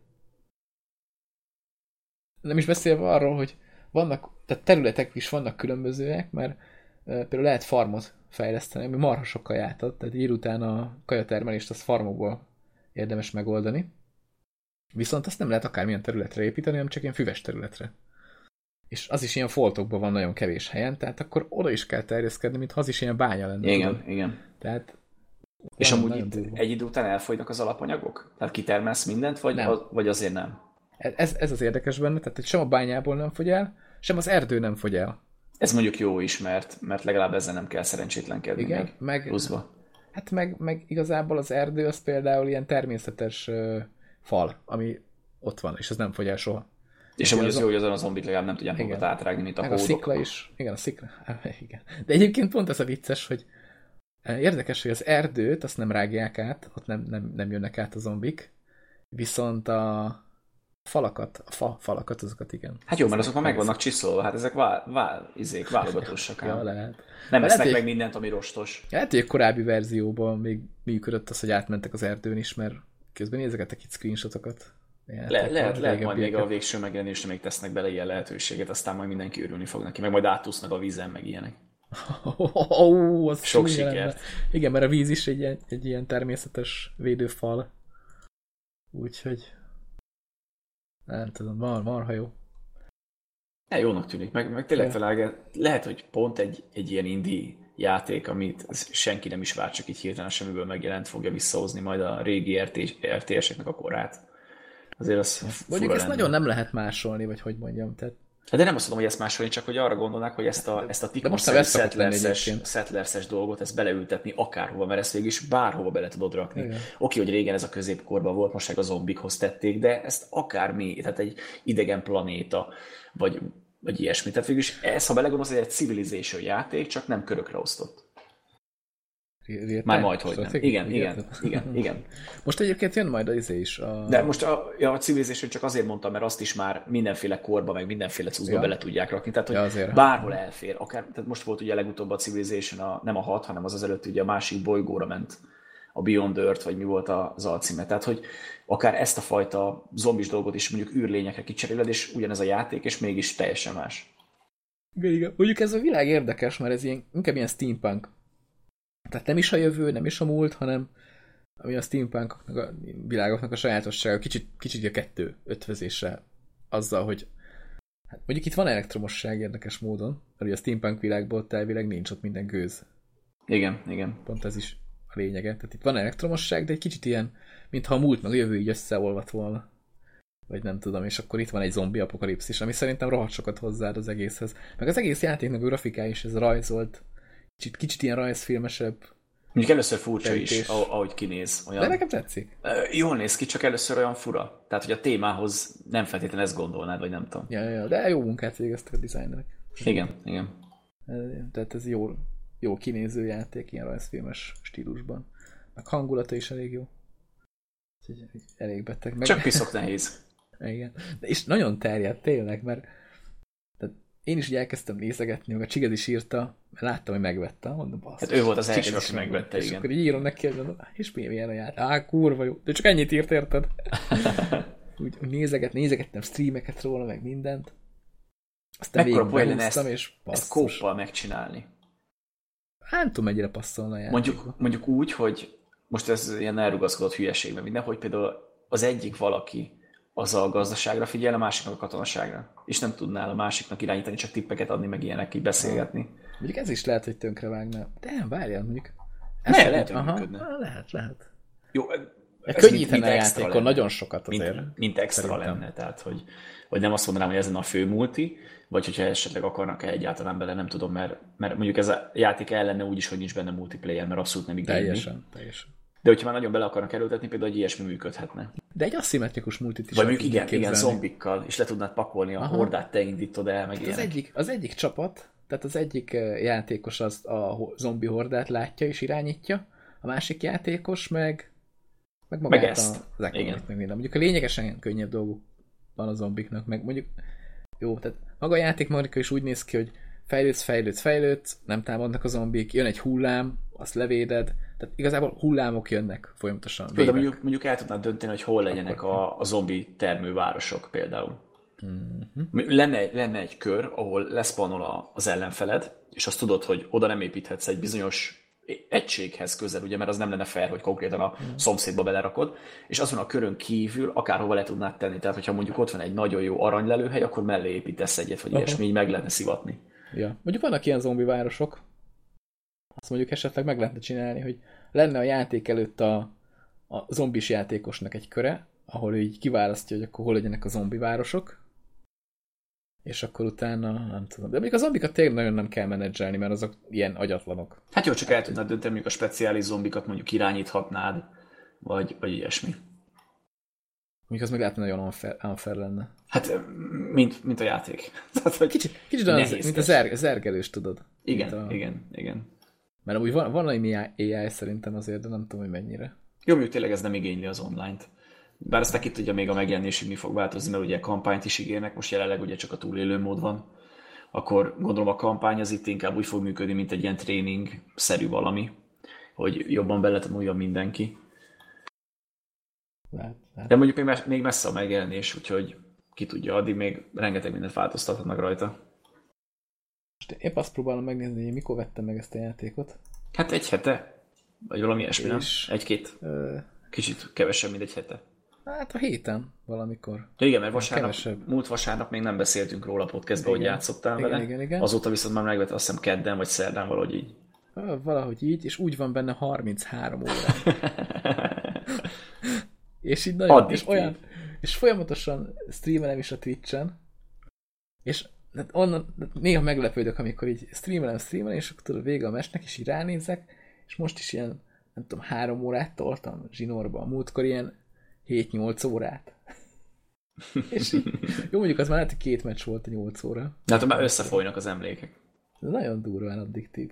Nem is beszélve arról, hogy vannak, tehát területek is vannak különbözőek, mert e, például lehet farmot fejleszteni, ami marha sok kaját ad, tehát így után a kajatermelést az farmokból érdemes megoldani. Viszont azt nem lehet akármilyen területre építeni, hanem csak ilyen füves területre. És az is ilyen foltokban van nagyon kevés helyen, tehát akkor oda is kell terjeszkedni, mintha az is ilyen bánya lenne. Igen, tudod. igen. Tehát És amúgy itt durva. egy idő után elfogynak az alapanyagok? Tehát kitermelsz mindent, vagy, Nem. az, vagy azért nem? Ez, ez az érdekes benne, tehát hogy sem a bányából nem fogy el, sem az erdő nem fogy el. Ez mondjuk jó is, mert, mert legalább ezzel nem kell szerencsétlenkedni Igen, még meg, pluszba. hát meg, meg igazából az erdő az például ilyen természetes ö, fal, ami ott van, és az nem fogy el soha. És amúgy az az jó, hogy azon a zombik legalább nem tudják magukat átrágni, mint a Meg a szikla is. Igen, a szikla. Igen. De egyébként pont ez a vicces, hogy eh, érdekes, hogy az erdőt azt nem rágják át, ott nem, nem, nem jönnek át a zombik, viszont a falakat, a fa, falakat, azokat igen. Hát jó, mert azok már meg vannak csiszolva, hát ezek vál, vál, izék, válogatósak. Ja, lehet. nem lehet, esznek hogy- meg mindent, ami rostos. Lehet, hogy a korábbi verzióban még működött az, hogy átmentek az erdőn is, mert közben nézegetek itt screenshotokat. Le, lehet, lehet, majd még a végső megjelenésre még tesznek bele ilyen lehetőséget, aztán majd mindenki örülni fog neki, meg majd átúsznak a vízen, meg ilyenek. Ó, az Sok lenne. sikert. Igen, mert a víz is egy, egy ilyen természetes védőfal. Úgyhogy nem tudom, mar, marha jó. Ne, jónak tűnik, meg, meg tényleg talán lehet, hogy pont egy, egy ilyen indie játék, amit senki nem is vár, csak így hirtelen semmiből megjelent, fogja visszahozni majd a régi RT, RTS-eknek a korát. Azért az fura Mondjuk ezt lenne. nagyon nem lehet másolni, vagy hogy mondjam. Tehát Hát De nem azt mondom, hogy ezt másolni, csak hogy arra gondolnak, hogy ezt a, ezt a lenni settlerses, dolgot, ezt beleültetni akárhova, mert ezt végig is bárhova bele tudod rakni. Igen. Oké, hogy régen ez a középkorban volt, most meg a zombikhoz tették, de ezt akármi, tehát egy idegen planéta, vagy, vagy ilyesmi. Tehát végül is ez, ha belegondolsz, ez egy civilization játék, csak nem körökre osztott. Real Már majd, hogy nem. strategy? Igen, igen, igen, igen. Most egyébként jön majd a izé is. A... De most a, ja, a Civilization csak azért mondtam, mert azt is már mindenféle korba, meg mindenféle cuccba Ja. bele tudják rakni. Tehát, hogy Ja, azért. bárhol elfér. Akár, tehát most volt ugye legutóbb a Civilization, a, nem a 6, hanem az az előtt ugye a másik bolygóra ment a Beyond Earth, vagy mi volt az alcíme. Tehát, hogy akár ezt a fajta zombis dolgot is mondjuk űrlényekre kicseréled, és ugyanez a játék, és mégis teljesen más. Igen, igen. Mondjuk ez a világ érdekes, mert ez ilyen, inkább ilyen steampunk. Tehát nem is a jövő, nem is a múlt, hanem ami a steampunknak a világoknak a sajátossága, kicsit, kicsit a kettő ötvözése azzal, hogy hát mondjuk itt van elektromosság érdekes módon, mert ugye a steampunk világból elvileg nincs ott minden gőz. Igen, igen. Pont ez is a lényege. Tehát itt van elektromosság, de egy kicsit ilyen, mintha a múlt meg a jövő így összeolvat volna. Vagy nem tudom, és akkor itt van egy zombi apokalipszis, ami szerintem rohadt sokat hozzáad az egészhez. Meg az egész játéknak a grafikája is, ez rajzolt. Kicsit, kicsit ilyen rajzfilmesebb. Mondjuk először furcsa Terítés. is, ahogy kinéz. Olyan, De nekem tetszik. Jól néz ki, csak először olyan fura. Tehát, hogy a témához nem feltétlenül ezt gondolnád, vagy nem tudom. Ja, ja, de jó munkát végeztek a designerek. Igen, igen. Tehát ez jó, jó kinéző játék, ilyen rajzfilmes stílusban. Meg hangulata is elég jó. Elég beteg. Meg... Csak piszok nehéz. Igen. De és nagyon terjedt tényleg, mert én is így elkezdtem nézegetni, meg a Csiged is írta, mert láttam, hogy megvette. Mondom, basszus. Hát ő volt az első, aki megvette, És igen. akkor így írom neki, hogy mondom, és mi milyen a játék? Á, kurva jó. De csak ennyit írt, érted? úgy, úgy nézeget, nézegettem streameket róla, meg mindent. Aztán Mekkora poén lenne ezt, és ezt basszus. kóppal megcsinálni. Hát nem tudom, mennyire passzolna a. Mondjuk, mondjuk úgy, hogy most ez ilyen elrugaszkodott hülyeség, mert minden, hogy például az egyik valaki az a gazdaságra figyel, a másiknak a katonaságra. És nem tudnál a másiknak irányítani, csak tippeket adni, meg ilyenek, így beszélgetni. Mondjuk ez is lehet, hogy tönkre vágna. De nem, várjál, mondjuk. Ne, sem- lehet, aha, működne. lehet, lehet. Jó, ez könnyítene a extra játékon lenne. nagyon sokat azért. Mint, mint extra Szerintem. lenne, tehát hogy, hogy nem azt mondanám, hogy ezen a fő multi, vagy hogyha esetleg akarnak-e egyáltalán bele, nem tudom, mert, mert mondjuk ez a játék el lenne úgy is, hogy nincs benne multiplayer, mert abszolút nem igényli. Teljesen, teljesen. De hogyha már nagyon bele akarnak erőltetni, például egy ilyesmi működhetne. De egy aszimmetrikus multit is Vagy mondjuk igen, igen, zombikkal, és le tudnád pakolni a Aha. hordát, te indítod el, meg Az ilyenek. egyik, az egyik csapat, tehát az egyik eh, játékos azt a zombi hordát látja és irányítja, a másik játékos meg meg magát Meg ezt. az Igen. meg minden. Mondjuk a lényegesen könnyebb dolguk van a zombiknak, meg mondjuk jó, tehát maga a játékmechanika is úgy néz ki, hogy fejlődsz, fejlődsz, fejlődsz, nem támadnak a zombik, jön egy hullám, azt levéded, tehát igazából hullámok jönnek folyamatosan. Például mondjuk, mondjuk el tudnád dönteni, hogy hol legyenek a, a zombi termővárosok például. Mm-hmm. Lenne, lenne egy kör, ahol leszpanol az ellenfeled, és azt tudod, hogy oda nem építhetsz egy bizonyos egységhez közel, ugye, mert az nem lenne fair, hogy konkrétan a mm. szomszédba belerakod, és azon a körön kívül akárhova le tudnád tenni. Tehát, hogyha mondjuk ott van egy nagyon jó aranylelőhely, akkor mellé építesz egyet, vagy Aha. ilyesmi, így meg lehetne szivatni. Ja. Mondjuk vannak ilyen zombi városok, azt mondjuk esetleg meg lehetne csinálni, hogy lenne a játék előtt a, a zombis játékosnak egy köre, ahol ő így kiválasztja, hogy akkor hol legyenek a zombi városok, és akkor utána, nem tudom. De még a zombikat tényleg nagyon nem kell menedzselni, mert azok ilyen agyatlanok. Hát jó, csak el tudnád dönteni, mondjuk a speciális zombikat mondjuk irányíthatnád, vagy, vagy ilyesmi. Mondjuk az meg lehet, hogy nagyon unfair, unfair lenne. Hát, mint, mint a játék. Tehát, hogy Kicsit, kicsit olyan, mint a zerg, zergelős, tudod. Igen, a, igen, igen. Mert amúgy van, van valami AI szerintem azért, de nem tudom, hogy mennyire. Jó, mondjuk tényleg ez nem igényli az online-t. Bár aztán ki tudja még a megjelenésig mi fog változni, mert ugye kampányt is ígérnek, most jelenleg ugye csak a túlélő mód van. Akkor gondolom a kampány az itt inkább úgy fog működni, mint egy ilyen tréning-szerű valami, hogy jobban bele tanulja mindenki. Lehet, lehet. De mondjuk még, még messze a megjelenés, úgyhogy ki tudja, addig még rengeteg mindent változtathatnak rajta. Most épp azt próbálom megnézni, hogy mikor vettem meg ezt a játékot. Hát egy hete, vagy valami ilyesmi, nem? Egy-két, Ö, kicsit kevesebb, mint egy hete. hát a héten valamikor. De igen, mert vasárnap, Kevesebb. múlt vasárnap még nem beszéltünk róla podcastban, hogy játszottál Igen, vele. igen, igen. Azóta viszont már megvett azt hiszem kedden vagy szerdán valahogy így. Valahogy így, és úgy van benne 33 óra. és így nagyon, Addiktív. és olyan, és folyamatosan streamelem is a Twitch-en, és hát onnan hát néha meglepődök, amikor így streamelem, streamelem, és akkor tudod, vége a mesnek, és így ránézek, és most is ilyen, nem tudom, három órát toltam zsinórba, a múltkor ilyen 7-8 órát. és így, jó, mondjuk az már lehet, hogy két meccs volt a 8 óra. Hát már összefolynak az emlékek. Ez nagyon durván addiktív.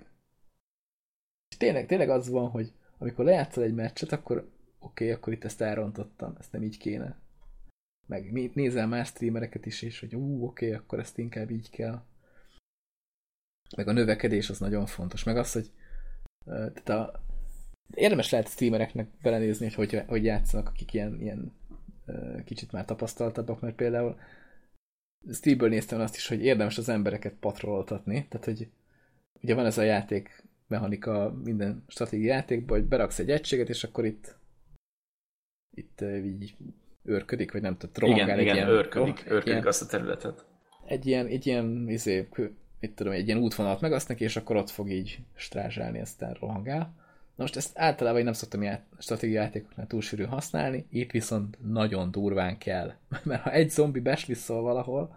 És tényleg, tényleg az van, hogy amikor lejátszol egy meccset, akkor oké, okay, akkor itt ezt elrontottam, ezt nem így kéne. Meg nézel más streamereket is, és hogy ú, oké, okay, akkor ezt inkább így kell. Meg a növekedés az nagyon fontos. Meg az, hogy tehát a, érdemes lehet streamereknek belenézni, hogy hogy, hogy játszanak, akik ilyen, ilyen kicsit már tapasztaltabbak, mert például Steve-ből néztem azt is, hogy érdemes az embereket patrololtatni, tehát hogy ugye van ez a játék mechanika minden stratégiai játékban, hogy beraksz egy egységet, és akkor itt itt így őrködik, vagy nem tudom, rohangál Igen, egy igen, ilyen, őrködik, egy őrködik ilyen, azt a területet. egy ilyen, egy ilyen, izé, mit tudom, egy ilyen útvonalat megasz neki, és akkor ott fog így strázsálni, aztán rohangál. Na most ezt általában én nem szoktam ját, stratégiai játékoknál túl sűrű használni, itt viszont nagyon durván kell. Mert ha egy zombi beslisszol valahol,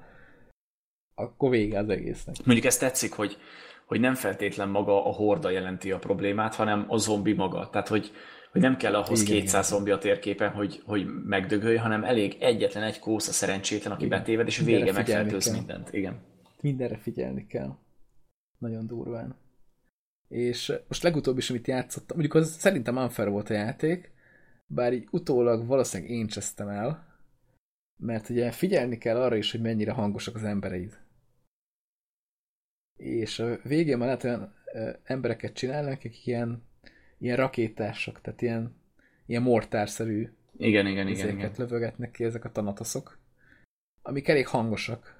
akkor vége az egésznek. Mondjuk ezt tetszik, hogy, hogy nem feltétlen maga a horda jelenti a problémát, hanem a zombi maga. Tehát, hogy, hogy nem kell ahhoz igen, 200 igen. zombi a térképen, hogy, hogy megdögölj, hanem elég egyetlen egy kósza szerencsétlen, aki igen. betéved, és Mindenre vége megfertőz mindent. Igen. Mindenre figyelni kell. Nagyon durván. És most legutóbb is, amit játszottam, mondjuk az szerintem unfair volt a játék, bár így utólag valószínűleg én csesztem el, mert ugye figyelni kell arra is, hogy mennyire hangosak az embereid. És a végén már lehet olyan embereket csinálnak, akik ilyen, ilyen rakétások, tehát ilyen, ilyen mortárszerű igen, igen, igen, igen. lövögetnek ki ezek a tanatoszok, amik elég hangosak.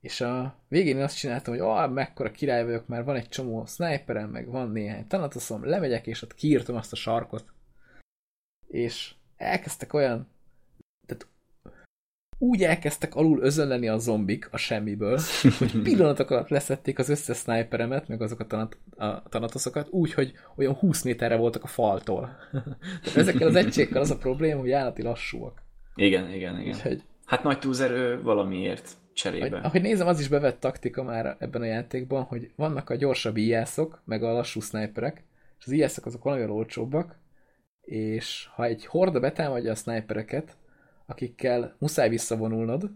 És a végén én azt csináltam, hogy ah, mekkora király vagyok, már van egy csomó sniperem, meg van néhány tanatoszom, lemegyek, és ott kiírtam azt a sarkot. És elkezdtek olyan, úgy elkezdtek alul özönleni a zombik a semmiből, hogy pillanatok alatt leszették az összes sniperemet, meg azok a, a tanatoszokat, úgy, hogy olyan 20 méterre voltak a faltól. Ezekkel az egységekkel az a probléma, hogy állati lassúak. Igen, igen, igen. Úgyhogy, hát nagy túlzerő valamiért cserébe. Ahogy, nézem, az is bevett taktika már ebben a játékban, hogy vannak a gyorsabb ijászok, meg a lassú sniperek, és az ijászok azok valamivel olcsóbbak, és ha egy horda betámadja a snipereket, akikkel muszáj visszavonulnod,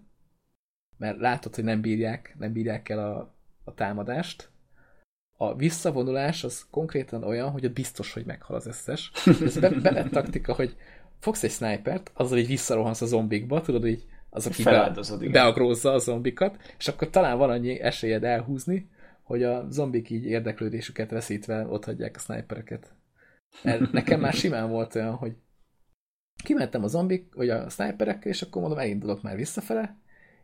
mert látod, hogy nem bírják, nem bírják el a, a támadást, a visszavonulás az konkrétan olyan, hogy ott biztos, hogy meghal az összes. Ez be, bevett taktika, hogy fogsz egy snipert, azzal így visszarohansz a zombikba, tudod, hogy az, aki be, beagrózza a zombikat, és akkor talán van annyi esélyed elhúzni, hogy a zombik így érdeklődésüket veszítve ott hagyják a snipereket. Nekem már simán volt olyan, hogy kimentem a zombik, vagy a sniperekkel, és akkor mondom, elindulok már visszafele,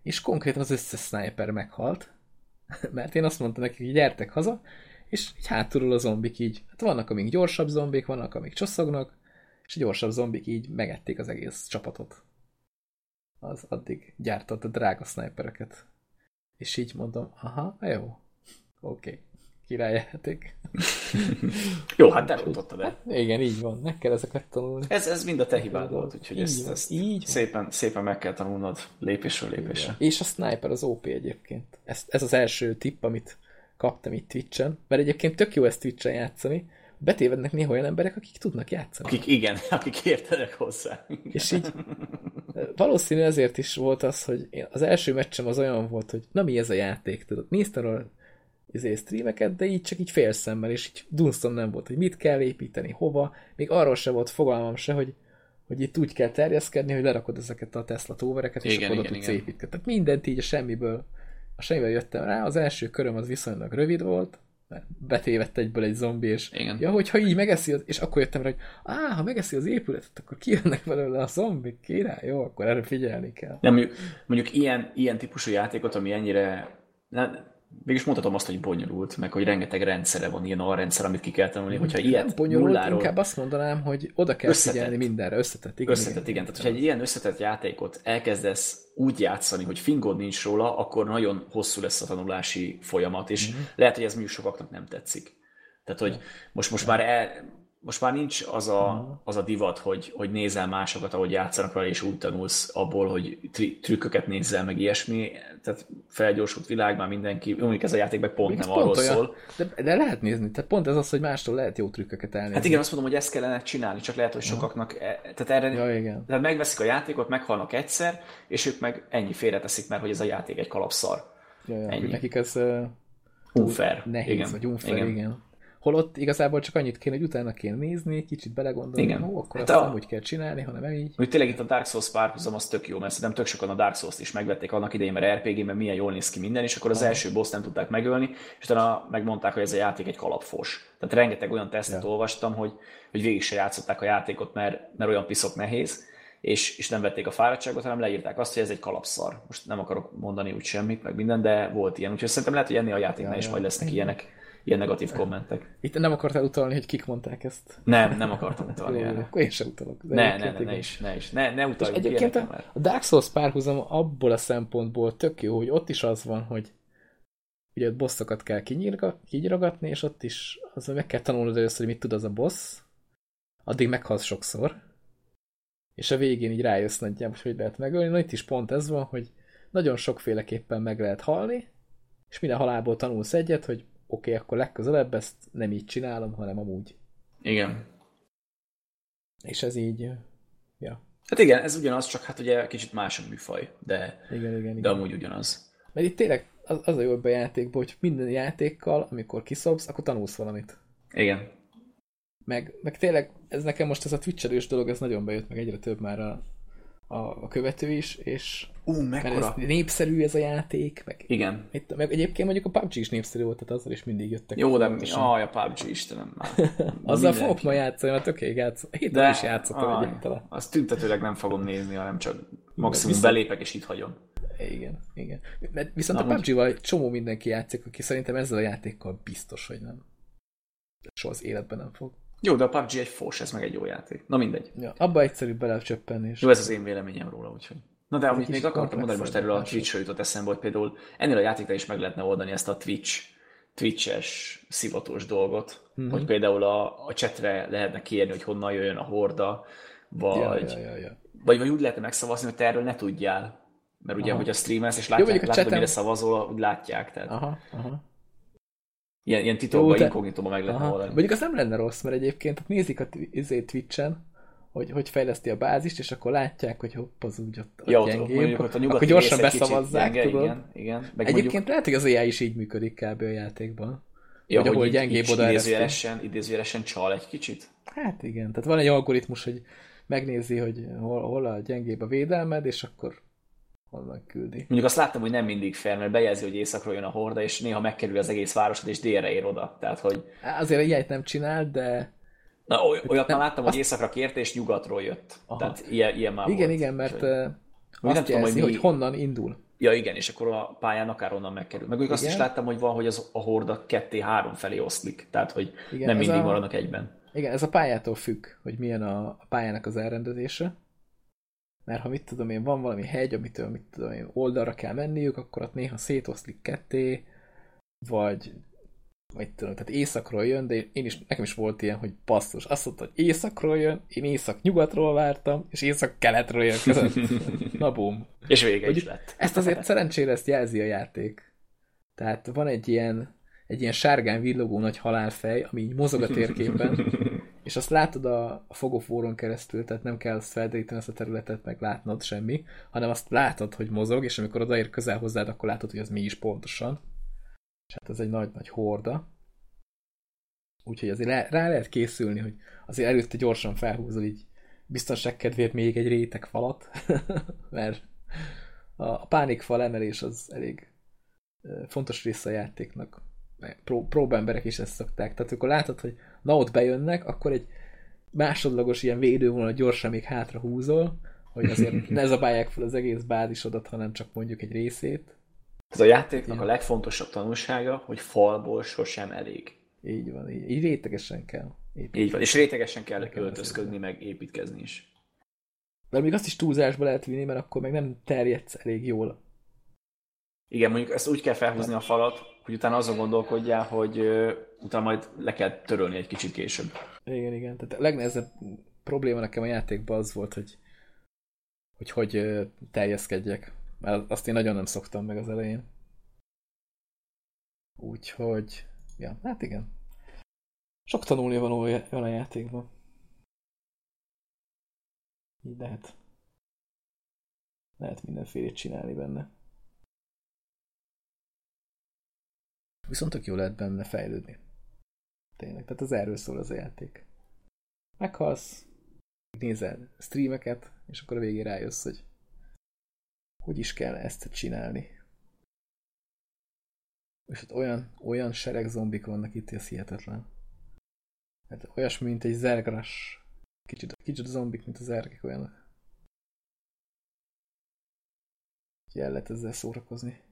és konkrétan az összes sniper meghalt, mert én azt mondtam nekik, hogy gyertek haza, és így hátulról a zombik így, hát vannak, amik gyorsabb zombik, vannak, amik csosszognak, és a gyorsabb zombik így megették az egész csapatot az addig gyártott a drága snipereket. És így mondom, aha, jó, oké, okay. Királyjáték. jó, hát elrontottad el. Igen, így van, meg kell ezeket tanulni. Ez, ez mind a te hibád volt, úgyhogy így ezt, van, ezt így szépen, szépen meg kell tanulnod lépésről lépésre. És a sniper az OP egyébként. Ez, ez az első tipp, amit kaptam itt Twitch-en, mert egyébként tök jó ezt Twitch-en játszani, betévednek néha olyan emberek, akik tudnak játszani. Akik igen, akik értenek hozzá. És így valószínű ezért is volt az, hogy én, az első meccsem az olyan volt, hogy na mi ez a játék, tudod, néztem a izé, streameket, de így csak így félszemmel, és így dunsztom nem volt, hogy mit kell építeni, hova, még arról se volt fogalmam se, hogy, hogy itt úgy kell terjeszkedni, hogy lerakod ezeket a Tesla tóvereket, és igen, akkor oda tudsz építeni. Tehát mindent így a semmiből, a semmiből jöttem rá, az első köröm az viszonylag rövid volt, betévedt egyből egy zombi, és Igen. ja, hogyha így megeszi, az, és akkor jöttem rá, hogy á, ha megeszi az épületet, akkor kijönnek belőle a zombik, király, jó, akkor erre figyelni kell. Nem, mondjuk, mondjuk ilyen, ilyen típusú játékot, ami ennyire, nem, mégis mondhatom azt, hogy bonyolult, meg hogy rengeteg rendszere van, ilyen alrendszer, amit ki kell tanulni, hogyha ilyet bonyolult, nulláról... inkább azt mondanám, hogy oda kell összetett. figyelni mindenre, összetett, igen. Összetett, igen. igen. Tehát, hogyha egy ilyen összetett játékot elkezdesz úgy játszani, hogy fingod nincs róla, akkor nagyon hosszú lesz a tanulási folyamat, és mm-hmm. lehet, hogy ez mondjuk sokaknak nem tetszik. Tehát, hogy most, most már el, most már nincs az a, mhm. az a divat, hogy, hogy nézel másokat, ahogy játszanak vele, és úgy tanulsz abból, hogy trükköket nézzel, meg ilyesmi. Tehát felgyorsult világ, már mindenki, mondjuk ez a játék meg pont nem pont arról olyan, szól. De, de, lehet nézni, tehát pont ez az, hogy mástól lehet jó trükköket elnézni. Hát igen, azt mondom, hogy ezt kellene csinálni, csak lehet, hogy sokaknak, e, tehát erre, ja, igen. tehát megveszik a játékot, meghalnak egyszer, és ők meg ennyi félreteszik, mert hogy ez a játék egy kalapszar. Ja, ja, ennyi. Nekik ez uh, unfair. Nehéz, igen. vagy unfair, igen. igen. Holott igazából csak annyit kéne, hogy utána kéne nézni, kicsit belegondolni, Igen. Ó, akkor hát azt a... nem úgy kell csinálni, hanem így. Úgy tényleg itt a Dark Souls párhuzam az tök jó, mert szerintem tök sokan a Dark Souls-t is megvették annak idején, mert RPG-ben milyen jól néz ki minden, és akkor az Aha. első boss nem tudták megölni, és utána megmondták, hogy ez a játék egy kalapfos. Tehát rengeteg olyan tesztet ja. olvastam, hogy, hogy végig se játszották a játékot, mert, mert olyan piszok nehéz, és, és nem vették a fáradtságot, hanem leírták azt, hogy ez egy kalapszar. Most nem akarok mondani úgy semmit, meg minden, de volt ilyen. Úgyhogy szerintem lehet, hogy ennél a játéknál ja, is ja. majd lesznek ilyenek ilyen negatív kommentek. Itt nem akartál utalni, hogy kik mondták ezt? Nem, nem akartam utalni Jó, Akkor én sem utalok. De ne, ne, ne, ne, is, ne is. Ne, ne utalj. egyébként a, a Dark Souls párhuzam abból a szempontból tök jó, hogy ott is az van, hogy ugye ott bosszokat kell kinyírgatni, és ott is az, meg kell tanulnod először, hogy mit tud az a boss, addig meghalsz sokszor, és a végén így rájössz nagyjából, hogy lehet megölni. Na itt is pont ez van, hogy nagyon sokféleképpen meg lehet halni, és minden halálból tanulsz egyet, hogy oké, okay, akkor legközelebb ezt nem így csinálom, hanem amúgy. Igen. És ez így, ja. Hát igen, ez ugyanaz, csak hát ugye kicsit más a műfaj, de, igen, igen, igen. de amúgy ugyanaz. Mert itt tényleg az, az a jó a játékban, hogy minden játékkal, amikor kiszobsz, akkor tanulsz valamit. Igen. Meg, meg tényleg ez nekem most ez a twitch dolog, ez nagyon bejött, meg egyre több már a, a, a követő is, és Ú, mekkora. ez népszerű ez a játék, meg, Igen. Itt, meg egyébként mondjuk a PUBG is népszerű volt, tehát azzal is mindig jöttek. Jó, de mi? Aj, a PUBG, Istenem már. azzal fogok ma játszani, mert oké, játszom. Héten is játszottam egyáltalán. Azt tüntetőleg nem fogom nézni, hanem csak maximum viszont... belépek és itt hagyom. Igen, igen. Mert viszont Na, a PUBG-val egy csomó mindenki játszik, aki szerintem ezzel a játékkal biztos, hogy nem. Soha az életben nem fog. Jó, de a PUBG egy fos, ez meg egy jó játék. Na mindegy. Ja, abba egyszerűbb belecsöppenni. Jó, ez az én véleményem róla, úgyhogy. Na de amit még akartam mondani, most erről a twitch jutott eszembe, hogy például ennél a játékra is meg lehetne oldani ezt a Twitch, Twitch-es szivatós dolgot, mm-hmm. hogy például a, a csetre lehetne kérni, hogy honnan jöjjön a horda, vagy, ja, ja, ja, ja. vagy, vagy úgy lehetne megszavazni, hogy te erről ne tudjál. Mert ugye, aha. hogy a streamelsz, és látják, Jó, látod, chatem... mire szavazol, úgy látják. Tehát. Aha, aha. Ilyen, ilyen titokban, inkognitóban meg lehetne oldani. Mondjuk az nem lenne rossz, mert egyébként nézik a Twitch-en, hogy, hogy fejleszti a bázist, és akkor látják, hogy hopp, az úgy ott, ja, ott gyengébb, mondjuk, ott a akkor gyorsan beszavazzák, gyenge, tudod. Igen, igen. Meg Egyébként mondjuk... lehet, hogy az AI is így működik kb. a játékban. Ja, hogy, hogy ahol gyengébb oda idézőjelesen, idézőjelesen csal egy kicsit? Hát igen, tehát van egy algoritmus, hogy megnézi, hogy hol, hol a gyengébb a védelmed, és akkor onnan küldi. Mondjuk azt láttam, hogy nem mindig fel, mert bejelzi, hogy északról jön a horda, és néha megkerül az egész városod, és délre ér oda. Tehát, hogy... Azért ilyet nem csinál, de... Na, olyat nem, már láttam, azt... hogy északra kérte, és nyugatról jött. Aha. Tehát ilyen, ilyen már Igen, volt. igen, mert uh, azt nem tudom, hogy, mi... hogy honnan indul. Ja, igen, és akkor a pályán akár onnan megkerül. Meg azt is láttam, hogy van, hogy az, a horda ketté-három felé oszlik, tehát hogy igen, nem mindig a... maradnak egyben. Igen, ez a pályától függ, hogy milyen a, a pályának az elrendezése mert ha mit tudom én, van valami hegy, amitől mit tudom én, oldalra kell menniük, akkor ott néha szétoszlik ketté, vagy vagy tudom, tehát északról jön, de én is, nekem is volt ilyen, hogy basszus, azt mondta, hogy északról jön, én észak-nyugatról vártam, és észak-keletről jön között. Na bum. És vége is lett. Ezt azért szerencsére ezt jelzi a játék. Tehát van egy ilyen, egy ilyen sárgán villogó nagy halálfej, ami így mozog a térképen, és azt látod a, a keresztül, tehát nem kell azt felderíteni ezt a területet, meg látnod semmi, hanem azt látod, hogy mozog, és amikor odaér közel hozzád, akkor látod, hogy az mi is pontosan. És hát ez egy nagy-nagy horda. Úgyhogy azért rá lehet készülni, hogy azért előtte gyorsan felhúzol így biztonság kedvéért még egy réteg falat, mert a, a pánikfal emelés az elég fontos része a játéknak pró, próbemberek is ezt szokták. Tehát akkor látod, hogy na ott bejönnek, akkor egy másodlagos ilyen védővonal gyorsan még hátra húzol, hogy azért ne zabálják fel az egész bázisodat, hanem csak mondjuk egy részét. Ez a játéknak ja. a legfontosabb tanulsága, hogy falból sosem elég. Így van, így, így rétegesen kell. Építkezni. Így van, és rétegesen kell költözködni, meg építkezni is. De még azt is túlzásba lehet vinni, mert akkor meg nem terjedsz elég jól. Igen, mondjuk ezt úgy kell felhúzni a falat, hogy utána azon gondolkodjál, hogy utána majd le kell törölni egy kicsit később. Igen, igen. Tehát a legnehezebb probléma nekem a játékban az volt, hogy hogy, hogy terjeszkedjek. Mert azt én nagyon nem szoktam meg az elején. Úgyhogy, ja, hát igen. Sok tanulni van olyan a játékban. Így lehet. Lehet mindenfélét csinálni benne. Viszont tök jó lehet benne fejlődni. Tényleg, tehát az erről szól az a játék. Meghalsz, nézel streameket, és akkor a végén rájössz, hogy hogy is kell ezt csinálni. És ott olyan, olyan sereg zombik vannak itt, ez hihetetlen. Hát olyasmi, mint egy zergras. Kicsit, kicsit zombik, mint az zergek olyanok. Úgyhogy el lehet ezzel szórakozni.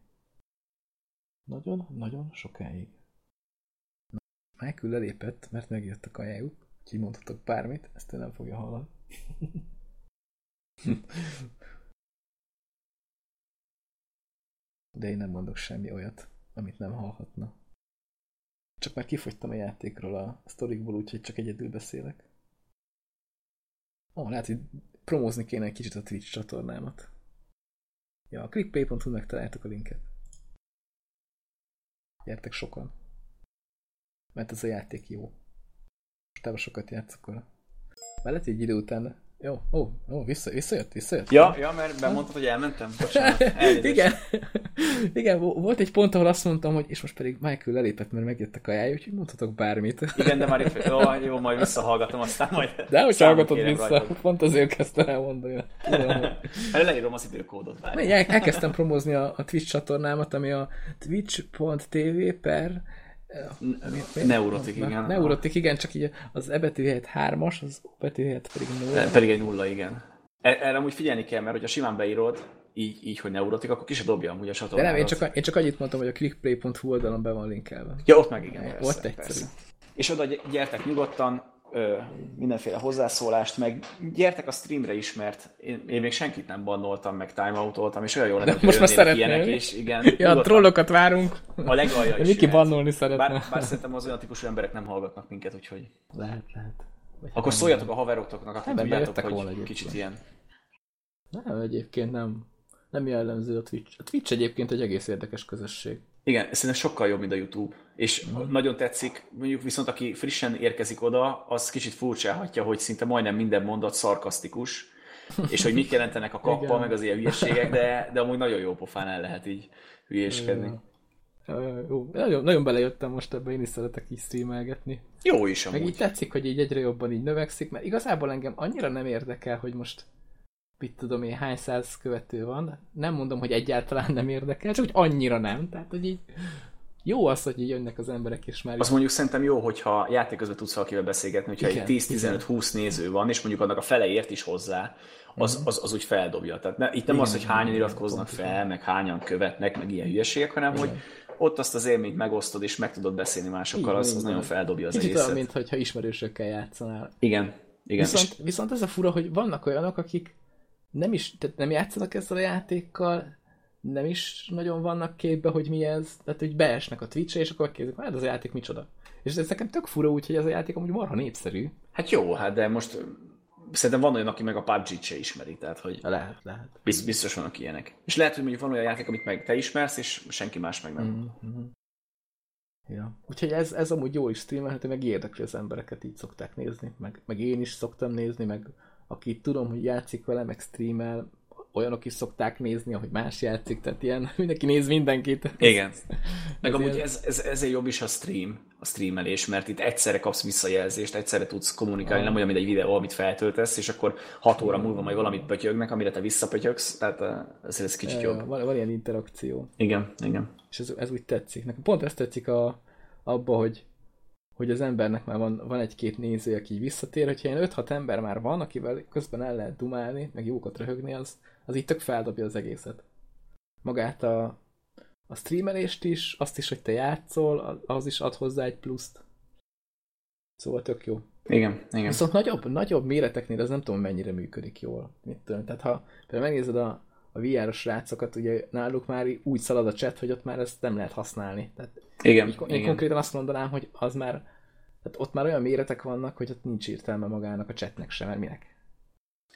Nagyon-nagyon sokáig. Michael lelépett, mert megjött a kajájuk, úgyhogy mondhatok bármit, ezt ő nem fogja hallani. De én nem mondok semmi olyat, amit nem hallhatna. Csak már kifogytam a játékról a sztorikból, úgyhogy csak egyedül beszélek. Ó, lehet, hogy promózni kéne egy kicsit a Twitch csatornámat. Ja, a clickpay.hu megtaláltuk a linket. Gyertek sokan. Mert ez a játék jó. Mostában sokat. Már lehet, hogy egy idő után jó, ó, ó, vissza, visszajött, visszajött. Ja, ja, mert bemondtad, hogy elmentem. Bocsánat, Igen. Igen, volt egy pont, ahol azt mondtam, hogy és most pedig Michael lelépett, mert megjöttek a jáj, úgyhogy mondhatok bármit. Igen, de már itt, jó, jó, majd visszahallgatom, aztán majd... De hogy hallgatod vissza, rajtad. pont azért kezdtem elmondani. Hát leírom az időkódot. Várj. Elkezdtem promózni a, a Twitch csatornámat, ami a twitch.tv per Neurotik, igen. Neurotik, igen, csak így az E betű helyett hármas, az betű helyett pedig nulla. Pedig egy nulla, igen. E, erre úgy figyelni kell, mert hogyha simán beírod, így, így hogy neurotik, akkor ki se dobja amúgy a csatornára. De nem, én csak, én csak annyit mondtam, hogy a clickplay.hu oldalon be van linkelve. Ja, ott meg igen. Persze, ott egyszerű. Persze. És oda gyertek nyugodtan, ö, mindenféle hozzászólást, meg gyertek a streamre is, mert én, én még senkit nem bannoltam, meg timeoutoltam, és olyan jó lenne, most már szeretnél. is. Igen, ja, a trollokat várunk. A legalja is. Miki bannolni szeretne. Bár, bár szerintem az olyan típusú emberek nem hallgatnak minket, úgyhogy... Lehet, lehet. Vagy Akkor szóljatok a haveroknak, akik tudjátok, hogy volna kicsit ilyen. Nem, egyébként nem. Nem jellemző a Twitch. A Twitch egyébként egy egész érdekes közösség. Igen, szerintem sokkal jobb, mint a YouTube. És uh-huh. nagyon tetszik, mondjuk viszont aki frissen érkezik oda, az kicsit furcsálhatja, hogy szinte majdnem minden mondat szarkasztikus, és hogy mit jelentenek a kappa, meg az ilyen hülyeségek, de, de amúgy nagyon jó pofán el lehet így hülyéskedni. Ja, ja, jó. Nagyon, nagyon belejöttem most ebbe, én is szeretek így streamelgetni. Jó is amúgy. Meg így tetszik, hogy így egyre jobban így növekszik, mert igazából engem annyira nem érdekel, hogy most mit tudom én, hány száz követő van. Nem mondom, hogy egyáltalán nem érdekel, csak hogy annyira nem. Tehát, hogy így jó az, hogy így jönnek az emberek, és már... Az mondjuk szerintem jó, hogyha játék közben tudsz valakivel beszélgetni, hogyha igen, egy 10-15-20 néző van, és mondjuk annak a fele ért is hozzá, az, az, az úgy feldobja. Tehát ne, itt nem igen, az, hogy hányan iratkoznak igen, fel, meg hányan követnek, meg ilyen hülyeségek, hanem igen. hogy ott azt az élményt megosztod, és meg tudod beszélni másokkal, igen, az, az nagyon feldobja az Kicsit egészet. olyan, mintha ismerősökkel játszanál. Igen. igen. Viszont, viszont ez a fura, hogy vannak olyanok, akik nem is, tehát nem játszanak ezzel a játékkal, nem is nagyon vannak képbe, hogy mi ez, tehát hogy beesnek a Twitch-re, és akkor kérdezik, hát ez a játék micsoda. És ez nekem tök fura úgy, hogy ez a játék amúgy marha népszerű. Hát jó, hát de most szerintem van olyan, aki meg a PUBG-t se ismeri, tehát hogy lehet, lehet. Biztos, biztos vannak ilyenek. És lehet, hogy mondjuk van olyan játék, amit meg te ismersz, és senki más meg nem. Mm-hmm. Ja. Úgyhogy ez, ez amúgy jó is streamelhető, meg érdekli az embereket, így szokták nézni, meg, meg én is szoktam nézni, meg aki tudom, hogy játszik vele, meg streamel, olyanok is szokták nézni, ahogy más játszik, tehát ilyen mindenki néz mindenkit. Igen. Meg ez amúgy ez, ez, ezért jobb is a stream, a streamelés, mert itt egyszerre kapsz visszajelzést, egyszerre tudsz kommunikálni, ah. nem olyan, mint egy videó, amit feltöltesz, és akkor hat óra múlva majd valamit pötyögnek, amire te visszapötyögsz, tehát ez, ez kicsit jobb. Van, van ilyen interakció. Igen, igen. És ez, ez úgy tetszik. Nekem pont ezt tetszik a, abba, hogy hogy az embernek már van, van egy-két néző, aki visszatér, hogyha ilyen 5-6 ember már van, akivel közben el lehet dumálni, meg jókat röhögni, az, az így tök feldobja az egészet. Magát a, a streamelést is, azt is, hogy te játszol, az is ad hozzá egy pluszt. Szóval tök jó. Igen, igen. Viszont nagyobb, nagyobb méreteknél ez nem tudom mennyire működik jól. Mit tudom. Tehát ha például megnézed a, a VR-os srácokat, ugye náluk már úgy szalad a chat, hogy ott már ezt nem lehet használni. Tehát igen, így, én igen. konkrétan azt mondanám, hogy az már, tehát ott már olyan méretek vannak, hogy ott nincs értelme magának a chatnek sem, mert minek.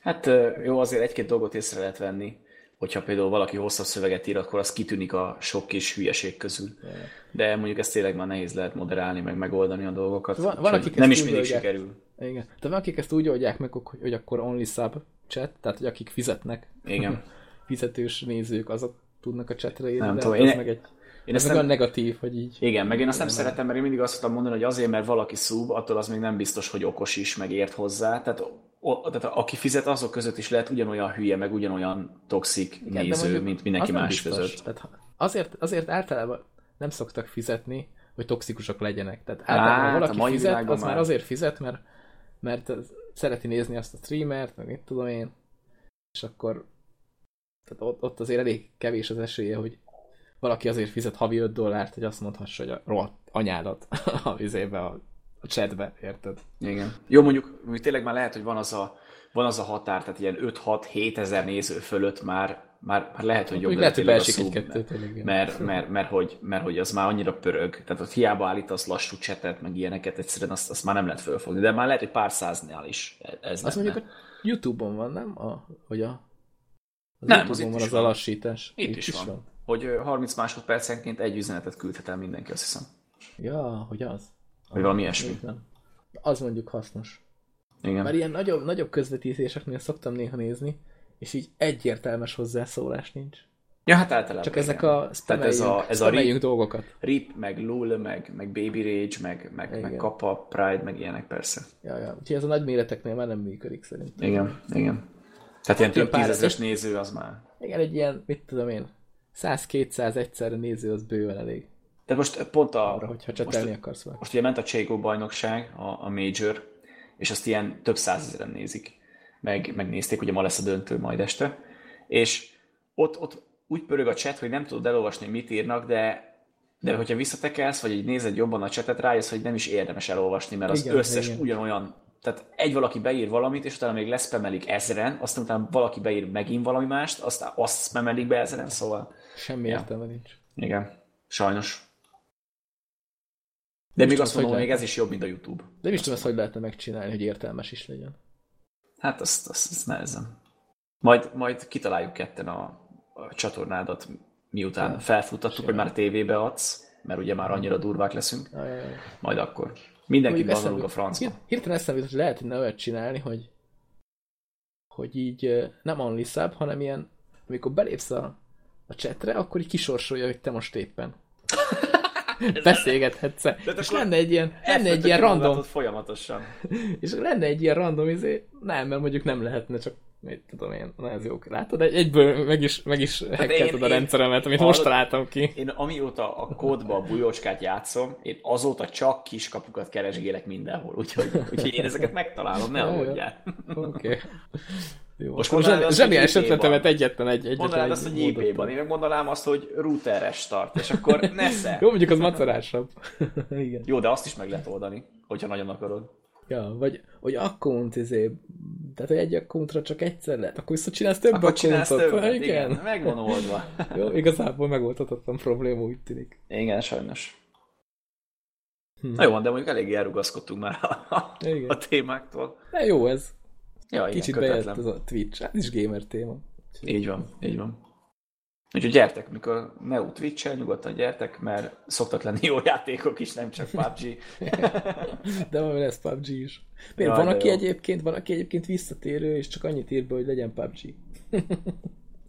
Hát jó, azért egy-két dolgot észre lehet venni, hogyha például valaki hosszabb szöveget ír, akkor az kitűnik a sok kis hülyeség közül. De mondjuk ezt tényleg már nehéz lehet moderálni, meg megoldani a dolgokat. Van, van akik nem is mindig oldják. sikerül. Igen. De van, akik ezt úgy oldják meg, hogy akkor only sub chat, tehát hogy akik fizetnek. Igen. fizetős nézők, azok tudnak a chatre írni, nem de tudom, hát én, meg egy én ez nem... olyan negatív, hogy így... Igen, meg én azt nem szeretem, mert én mindig azt szoktam mondani, hogy azért, mert valaki szub, attól az még nem biztos, hogy okos is, meg ért hozzá. Tehát, o, tehát aki fizet, azok között is lehet ugyanolyan hülye, meg ugyanolyan toxik Igen, néző, mondjuk, mint mindenki más biztos. között. Tehát azért, azért általában nem szoktak fizetni, hogy toxikusak legyenek. Tehát általában hát, valaki fizet, az már azért fizet, mert, mert szereti nézni azt a streamert, meg mit tudom én, és akkor tehát ott, ott azért elég kevés az esélye, hogy valaki azért fizet havi 5 dollárt, hogy azt mondhassa, hogy a rohadt anyádat a vizébe, a, a chatbe, érted? Igen. Jó, mondjuk, tényleg már lehet, hogy van az a, van az a határ, tehát ilyen 5-6-7 ezer néző fölött már már, már lehet, hogy jobb lehet, hogy a tényleg, igen. mert, mert, mert, hogy, mert hogy az már annyira pörög, tehát ott hiába állítasz lassú csetet, meg ilyeneket, egyszerűen azt, azt már nem lehet fölfogni, de már lehet, hogy pár száznál is ez Azt lenne. mondjuk a Youtube-on van, nem? A, hogy a... Az Nem, az itt van is az van. a lassítás. Itt is van. Hogy ö, 30 másodpercenként egy üzenetet küldhet el mindenki, azt hiszem. Ja, hogy az. Vagy valami ilyesmi. Az mondjuk hasznos. Igen. Mert ilyen nagyobb, nagyobb közvetítéseknél szoktam néha nézni, és így egyértelmes hozzászólás nincs. Ja, hát általában. Csak ezek igen. a Tehát ez a, ez a rip, dolgokat. rip, meg lull, meg, meg baby rage, meg, meg, meg kappa, pride, meg ilyenek persze. Ja, ja. Úgyhogy ez a nagy méreteknél már nem működik szerintem. Igen, igen. Tehát ilyen több tízezres néző az már. Igen, egy ilyen, mit tudom én, 100-200 egyszerre néző az bőven elég. De most pont a... Arra, hogyha most, csetelni akarsz vele. most ugye ment a Cségó bajnokság, a, a Major, és azt ilyen több százezeren nézik. Meg, megnézték, ugye ma lesz a döntő majd este. És ott, ott úgy pörög a chat, hogy nem tudod elolvasni, mit írnak, de de hogyha visszatekelsz, vagy így nézed jobban a chatet, rájössz, hogy nem is érdemes elolvasni, mert az Igen, összes igen. ugyanolyan, tehát egy valaki beír valamit, és utána még leszpemelik ezeren, aztán utána valaki beír megint valami mást, aztán azt spamelik be ezeren, szóval Semmi Ja. értelme nincs. igen, sajnos. De még tudom, azt mondom, hogy még ez is jobb, mint a YouTube. De nem is tudom, ezt hogy lehetne megcsinálni, hogy értelmes is legyen. Hát azt, azt, azt nehezen. Majd, majd kitaláljuk ketten a, a csatornádat, miután Ja. felfuttattuk, hogy már tévébe adsz, mert ugye már annyira durvák leszünk, Ja, ja, ja. majd akkor. Mindenki banolunk a francba. hir- Hirtelen eszembe hogy lehet, hogy olyat csinálni, hogy hogy így nem only sub, hanem ilyen, amikor belépsz a, a chatre, akkor így kisorsolja, hogy te most éppen beszélgethetsz -e. De És lenne egy ilyen, lenne egy ilyen random, Folyamatosan. és lenne egy ilyen random, izé, nem, mert mondjuk nem lehetne, csak mit tudom én, na ez jó, látod, egy, egyből meg is, meg is hackelted a én- rendszeremet, amit hallod- most találtam ki. Én amióta a kódba a bujócskát játszom, én azóta csak kiskapukat keresgélek mindenhol, úgyhogy, úgyhogy én ezeket megtalálom, ne aggódjál. Oké. Okay. Jó, Most azt, zseniális ötletemet egyetlen egy, egyetlen Mondanád egy azt, hogy IP-ban, én meg mondanám azt, hogy routeres start, és akkor nesze. Jó, mondjuk az macerásabb. Igen. Jó, de azt is meg lehet oldani, hogyha nagyon akarod. Ja, vagy, hogy account, izé, tehát hogy egy accountra csak egyszer lehet, akkor visszacsinálsz több Akkor csinálsz többet, igen. igen, meg van oldva. Jó, igazából megoldhatatlan probléma, úgy tűnik. Igen, sajnos. Hm. Na jó, de mondjuk eléggé elrugaszkodtunk már a, a, Igen. a témáktól. De jó ez. Ja, igen, Kicsit bejött kötetlen. ez a Twitch. Hát is gamer téma. Így van, így van. Úgyhogy gyertek, mikor ne twitch nyugodtan gyertek, mert szoktak lenni jó játékok is, nem csak PUBG. De van lesz PUBG is. Miért? Jaj, van, aki jó. egyébként, van, aki egyébként visszatérő, és csak annyit ír be, hogy legyen PUBG.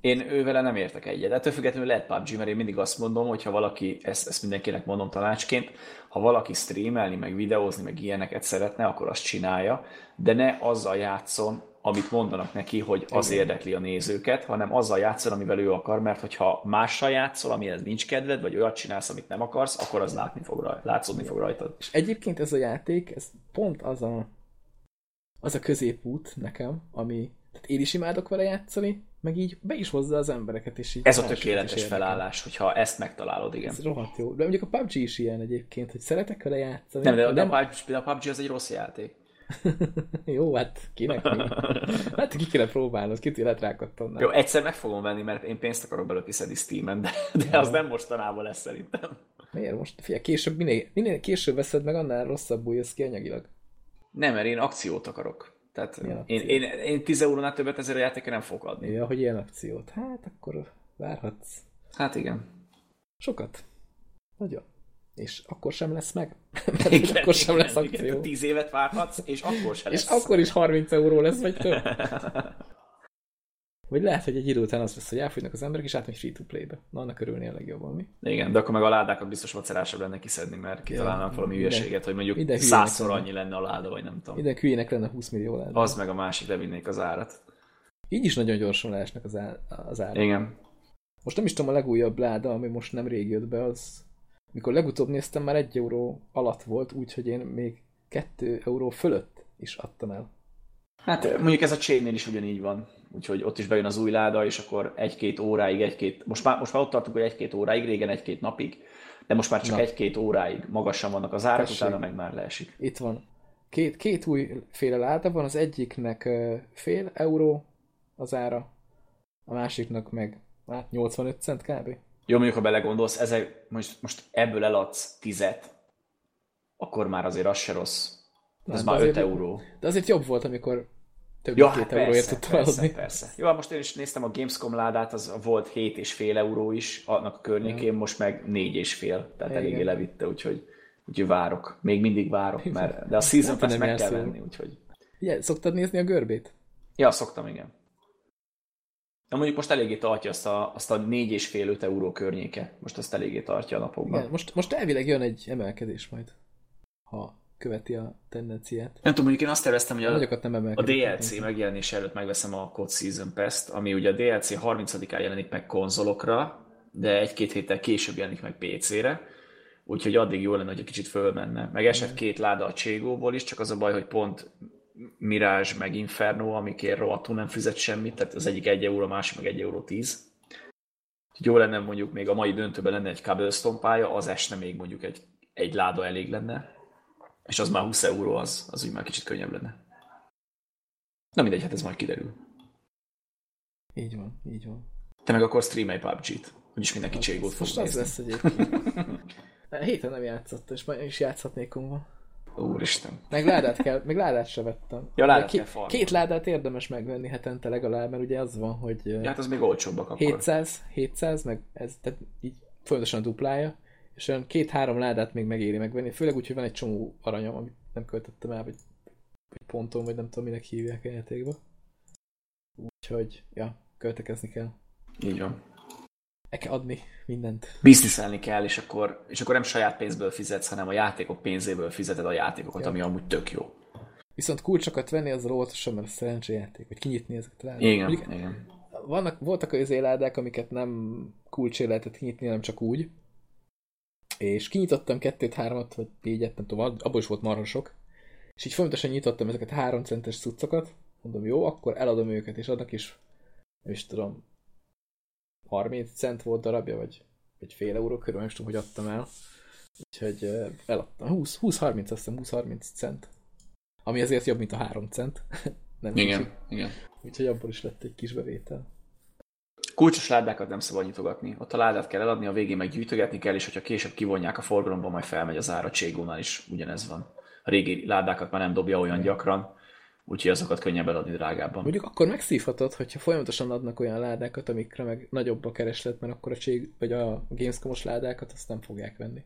Én ővele nem értek egyet. Ettől függetlenül lehet PUBG, mert én mindig azt mondom, hogy ha valaki, ezt, ezt mindenkinek mondom tanácsként, ha valaki streamelni, meg videózni, meg ilyeneket szeretne, akkor azt csinálja, de ne azzal játszon, amit mondanak neki, hogy az Igen. érdekli a nézőket, hanem azzal játszol, amivel ő akar, mert hogyha mással játszol, amihez nincs kedved, vagy olyat csinálsz, amit nem akarsz, akkor az látni fog rajta, látszódni fog rajtad. És egyébként ez a játék, ez pont az a, az a középút nekem, ami, tehát én is imádok vele játszani, meg így be is hozza az embereket, és így Ez a tökéletes felállás, hogyha ezt megtalálod, igen. Ez rohadt jó. De mondjuk a PUBG is ilyen egyébként, hogy szeretek vele játszani. Nem, de, de, nem a PUBG, de a PUBG az egy rossz játék. Jó, hát kinek mi? Hát ki kéne próbálnod, kit élet rákattam. Jó, egyszer meg fogom venni, mert én pénzt akarok belőle kiszedni Steam-en, de, de az nem mostanában lesz szerintem. Miért most? Figyelj, később, minél, minél később veszed meg, annál rosszabbul jössz ki anyagilag. Nem, mert én akciót akarok. Tehát én, akciót? én, én 10 eurónál többet ezért a játékra nem fogok adni. Ja, hogy ilyen akciót. Hát akkor várhatsz. Hát igen. Sokat. Nagyon. És akkor sem lesz meg. Mert akkor sem lesz akció. Igen, 10 évet várhatsz, és akkor se És lesz. akkor is 30 euró lesz, vagy több. Vagy lehet, hogy egy idő után az lesz, hogy elfogynak az emberek, és átmegy free-to-play-be. Na, annak örülnél legjobban, mi? Igen, de akkor meg a ládákat biztos macerásabb lenne kiszedni, mert kitalálnám valami hülyeséget, hogy mondjuk százszor annyi lenne a láda, vagy nem tudom. Minden hülyének lenne 20 millió lehet. Az meg a másik, levinnék az árat. Így is nagyon gyorsan leesnek az, á, az árak. Igen. Most nem is tudom, a legújabb láda, ami most nem rég jött be, az... Mikor legutóbb néztem, már egy euró alatt volt, úgyhogy én még 2 euró fölött is adtam el. Hát mondjuk ez a chainnél is ugyanígy van. Úgyhogy ott is bejön az új láda, és akkor egy-két óráig, egy-két... Most már, most már ott tartunk, hogy egy-két óráig, régen egy-két napig, de most már csak Na. egy-két óráig magasan vannak az árak, Tessék. utána meg már leesik. Itt van. Két, két új féle láda van, az egyiknek ö, fél euró az ára, a másiknak meg hát 85 cent kb. Jó, mondjuk, ha belegondolsz, ezek, most, most ebből eladsz tizet, akkor már azért az se rossz. Ez de már 5 azért- euró. De azért jobb volt, amikor több Ja, mint hát két euróért tudtam persze, eladni. persze. Jó, hát most én is néztem a Gamescom ládát, az volt 7,5 euró is annak a környékén, most meg 4,5, tehát Igen. eléggé levitte, úgyhogy, úgyhogy várok. Még mindig várok, mert, de a Season Hát, Pass meg kell venni, úgyhogy... Ugye, szoktad nézni a görbét? Ja, szoktam, igen. De mondjuk most eléggé tartja azt a, azt a 4,5-5 euró környéke. Most azt eléggé tartja a napokban. Igen, most, most elvileg jön egy emelkedés majd, ha követi a tendenciát. Nem tudom, mondjuk én azt terveztem, hogy A nem a. DLC megjelenése előtt megveszem a COD Season Pass-t, ami ugye a DLC 30-án jelenik meg konzolokra, de egy-két héttel később jelenik meg PC-re, úgyhogy addig jó lenne, hogy egy kicsit fölmenne. Meg esett két láda a Cségóból is, csak az a baj, hogy pont Mirage meg Inferno, amikért rohadtul nem fizet semmit, tehát az egyik 1 euró, a másik meg 1 euró 10. Úgyhogy jó lenne mondjuk még a mai döntőben lenne egy Cobblestone pálya, az esne még mondjuk egy, egy láda elég lenne, és az már 20 euró, az, az úgy már kicsit könnyebb lenne. Na mindegy, hát ez majd kiderül. Így van, így van. Te meg akkor streamelj PUBG-t, úgyis mindenki cségót fog Most az nézni. lesz egyébként. Héten nem játszott, és majd is játszhatnék ma. Úristen. Meg ládát kell, meg ládát se vettem. Ja, ládát De kell. Két ládát érdemes megvenni hetente legalább, mert ugye az van, hogy Ja, hát az még olcsóbbak akkor. 700, 700, meg ez, tehát így folyamatosan duplája, és olyan két-három ládát még megéri megvenni, főleg úgy, hogy van egy csomó aranyom, amit nem költöttem el, vagy, vagy ponton, vagy nem tudom, minek hívják a játékba. Úgyhogy, ja, költekezni kell. Így van. Adni mindent. Bizniszelni kell, és akkor, és akkor nem saját pénzből fizetsz, hanem a játékok pénzéből fizeted a játékokat, Ja. ami amúgy tök jó. Viszont kulcsokat venni az óvatosan, mert a szerencséjáték, vagy kinyitni ezeket rá. Igen, Mondjuk igen. vannak, voltak az ládák, amiket nem kulcsé lehetett kinyitni, hanem csak úgy. És kinyitottam kettőt, háromat, vagy négyet, nem tudom, abból is volt marha sok. És így folyamatosan nyitottam ezeket három centes cuccokat. Mondom, jó, akkor eladom őket, és adnak is, nem is tudom, 30 cent volt darabja, vagy, vagy fél euró körül, nem tudom, hogy adtam el. Úgyhogy eladtam. 20, 20-30, azt hiszem 20-30 cent. Ami azért jobb, mint a 3 cent. nem kicsi. Igen, igen. Úgyhogy abból is lett egy kis bevétel. Kulcsos ládákat nem szabad nyitogatni. Ott a ládát kell eladni, a végén meg gyűjtögetni kell, és hogyha később kivonják a forgalomba, majd felmegy az ára. Cségónál is ugyanez van. A régi ládákat már nem dobja olyan gyakran, úgyhogy azokat könnyebb eladni drágábban. Mondjuk akkor megszívhatod, hogyha folyamatosan adnak olyan ládákat, amikre meg nagyobb a kereslet, mert akkor a cség, vagy a Gamescom-os ládákat azt nem fogják venni.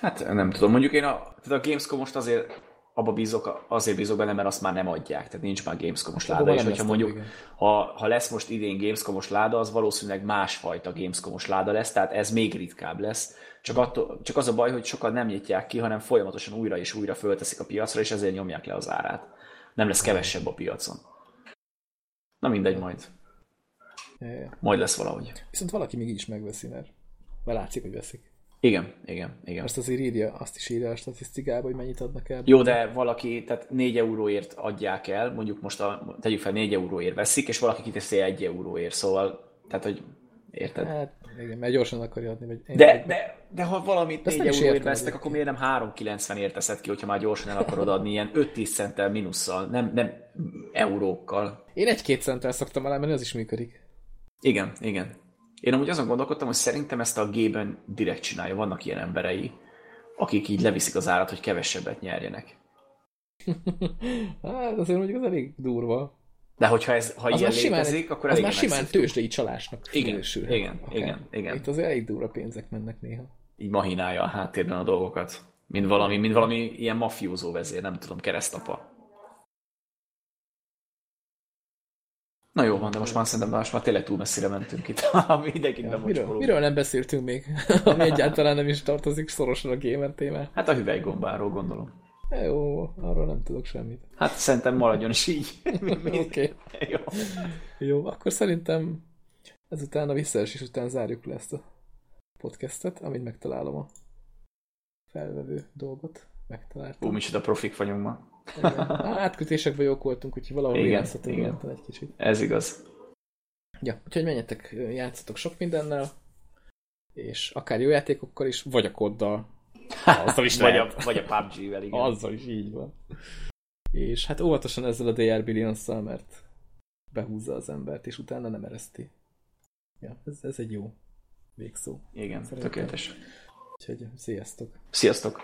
Hát nem tudom, mondjuk én a, tehát a Gamescom most azért abba bízok, azért bízok benne, mert azt már nem adják, tehát nincs már Gamescom-os láda, Abba és hogyha mondjuk, igen. ha, ha lesz most idén Gamescom-os láda, az valószínűleg másfajta Gamescom-os láda lesz, tehát ez még ritkább lesz. Csak, attól, csak az a baj, hogy sokan nem nyitják ki, hanem folyamatosan újra és újra fölteszik a piacra, és ezért nyomják le az árát. Nem lesz kevesebb a piacon. Na mindegy, majd. Majd lesz valahogy. Viszont valaki még így is megveszi, mert, mert látszik, hogy veszik. Igen, igen, igen. Azt azért írja, azt is írja a statisztikába, hogy mennyit adnak el. Jó, de valaki, tehát 4 euróért adják el, mondjuk most a, tegyük fel 4 euróért veszik, és valaki kiteszi 1 euróért, szóval, tehát, hogy érted? Hát, igen, mert gyorsan akarja adni. Vagy én- De, de, de ha valamit De azt 4 nem is euróért vesztek, akkor miért nem 3,90-ért teszed ki, hogyha már gyorsan el akarod adni ilyen 5-10 centtel minusszal, nem, nem eurókkal. Én egy-két centtel szoktam alá, mert az is működik. Igen, igen. Én amúgy azon gondolkodtam, hogy szerintem ezt a G-ben direkt csinálja, vannak ilyen emberei, akik így leviszik az árat, hogy kevesebbet nyerjenek. hát azért mondjuk az elég durva. De hogyha ez, ha Az ilyen simán, létezik, akkor az már simán tőzsdei csalásnak Igen, minősülhet igen, akár. igen, igen. Itt azért elég durva pénzek mennek néha. így mahinálja a háttérben a dolgokat. Mint valami, mint valami ilyen mafiózó vezér, nem tudom, keresztapa. Na jó van, de most már szerintem most már tényleg túl messzire mentünk itt. Mindenkit Ja, ja, miről, miről nem beszéltünk még? Ami egyáltalán nem is tartozik szorosan a gamer témá. Hát a hüvelygombáról gondolom. Jó, arról nem tudok semmit. Hát szerintem maradjon is így. Oké. Okay. jó. Jó, akkor szerintem ezután a visszaesés után zárjuk le ezt a podcastet, amit megtalálom a felvevő dolgot. Megtaláltam. Ú, micsoda profik vagyunk ma. Igen. Átkötésekben jók voltunk, úgyhogy valahol játszhatunk egy kicsit. Ez igaz. Ja, úgyhogy menjetek, játszatok sok mindennel, és akár jó játékokkal is, vagy a koddal. Azzal is vagy, lehet. a, vagy a PUBG-vel, igen. Azzal is így van. És hát óvatosan ezzel a DR billions mert behúzza az embert, és utána nem ereszti. Ja, ez, ez egy jó végszó. Igen, Szerintem. tökéletes. Úgyhogy sziasztok! Sziasztok!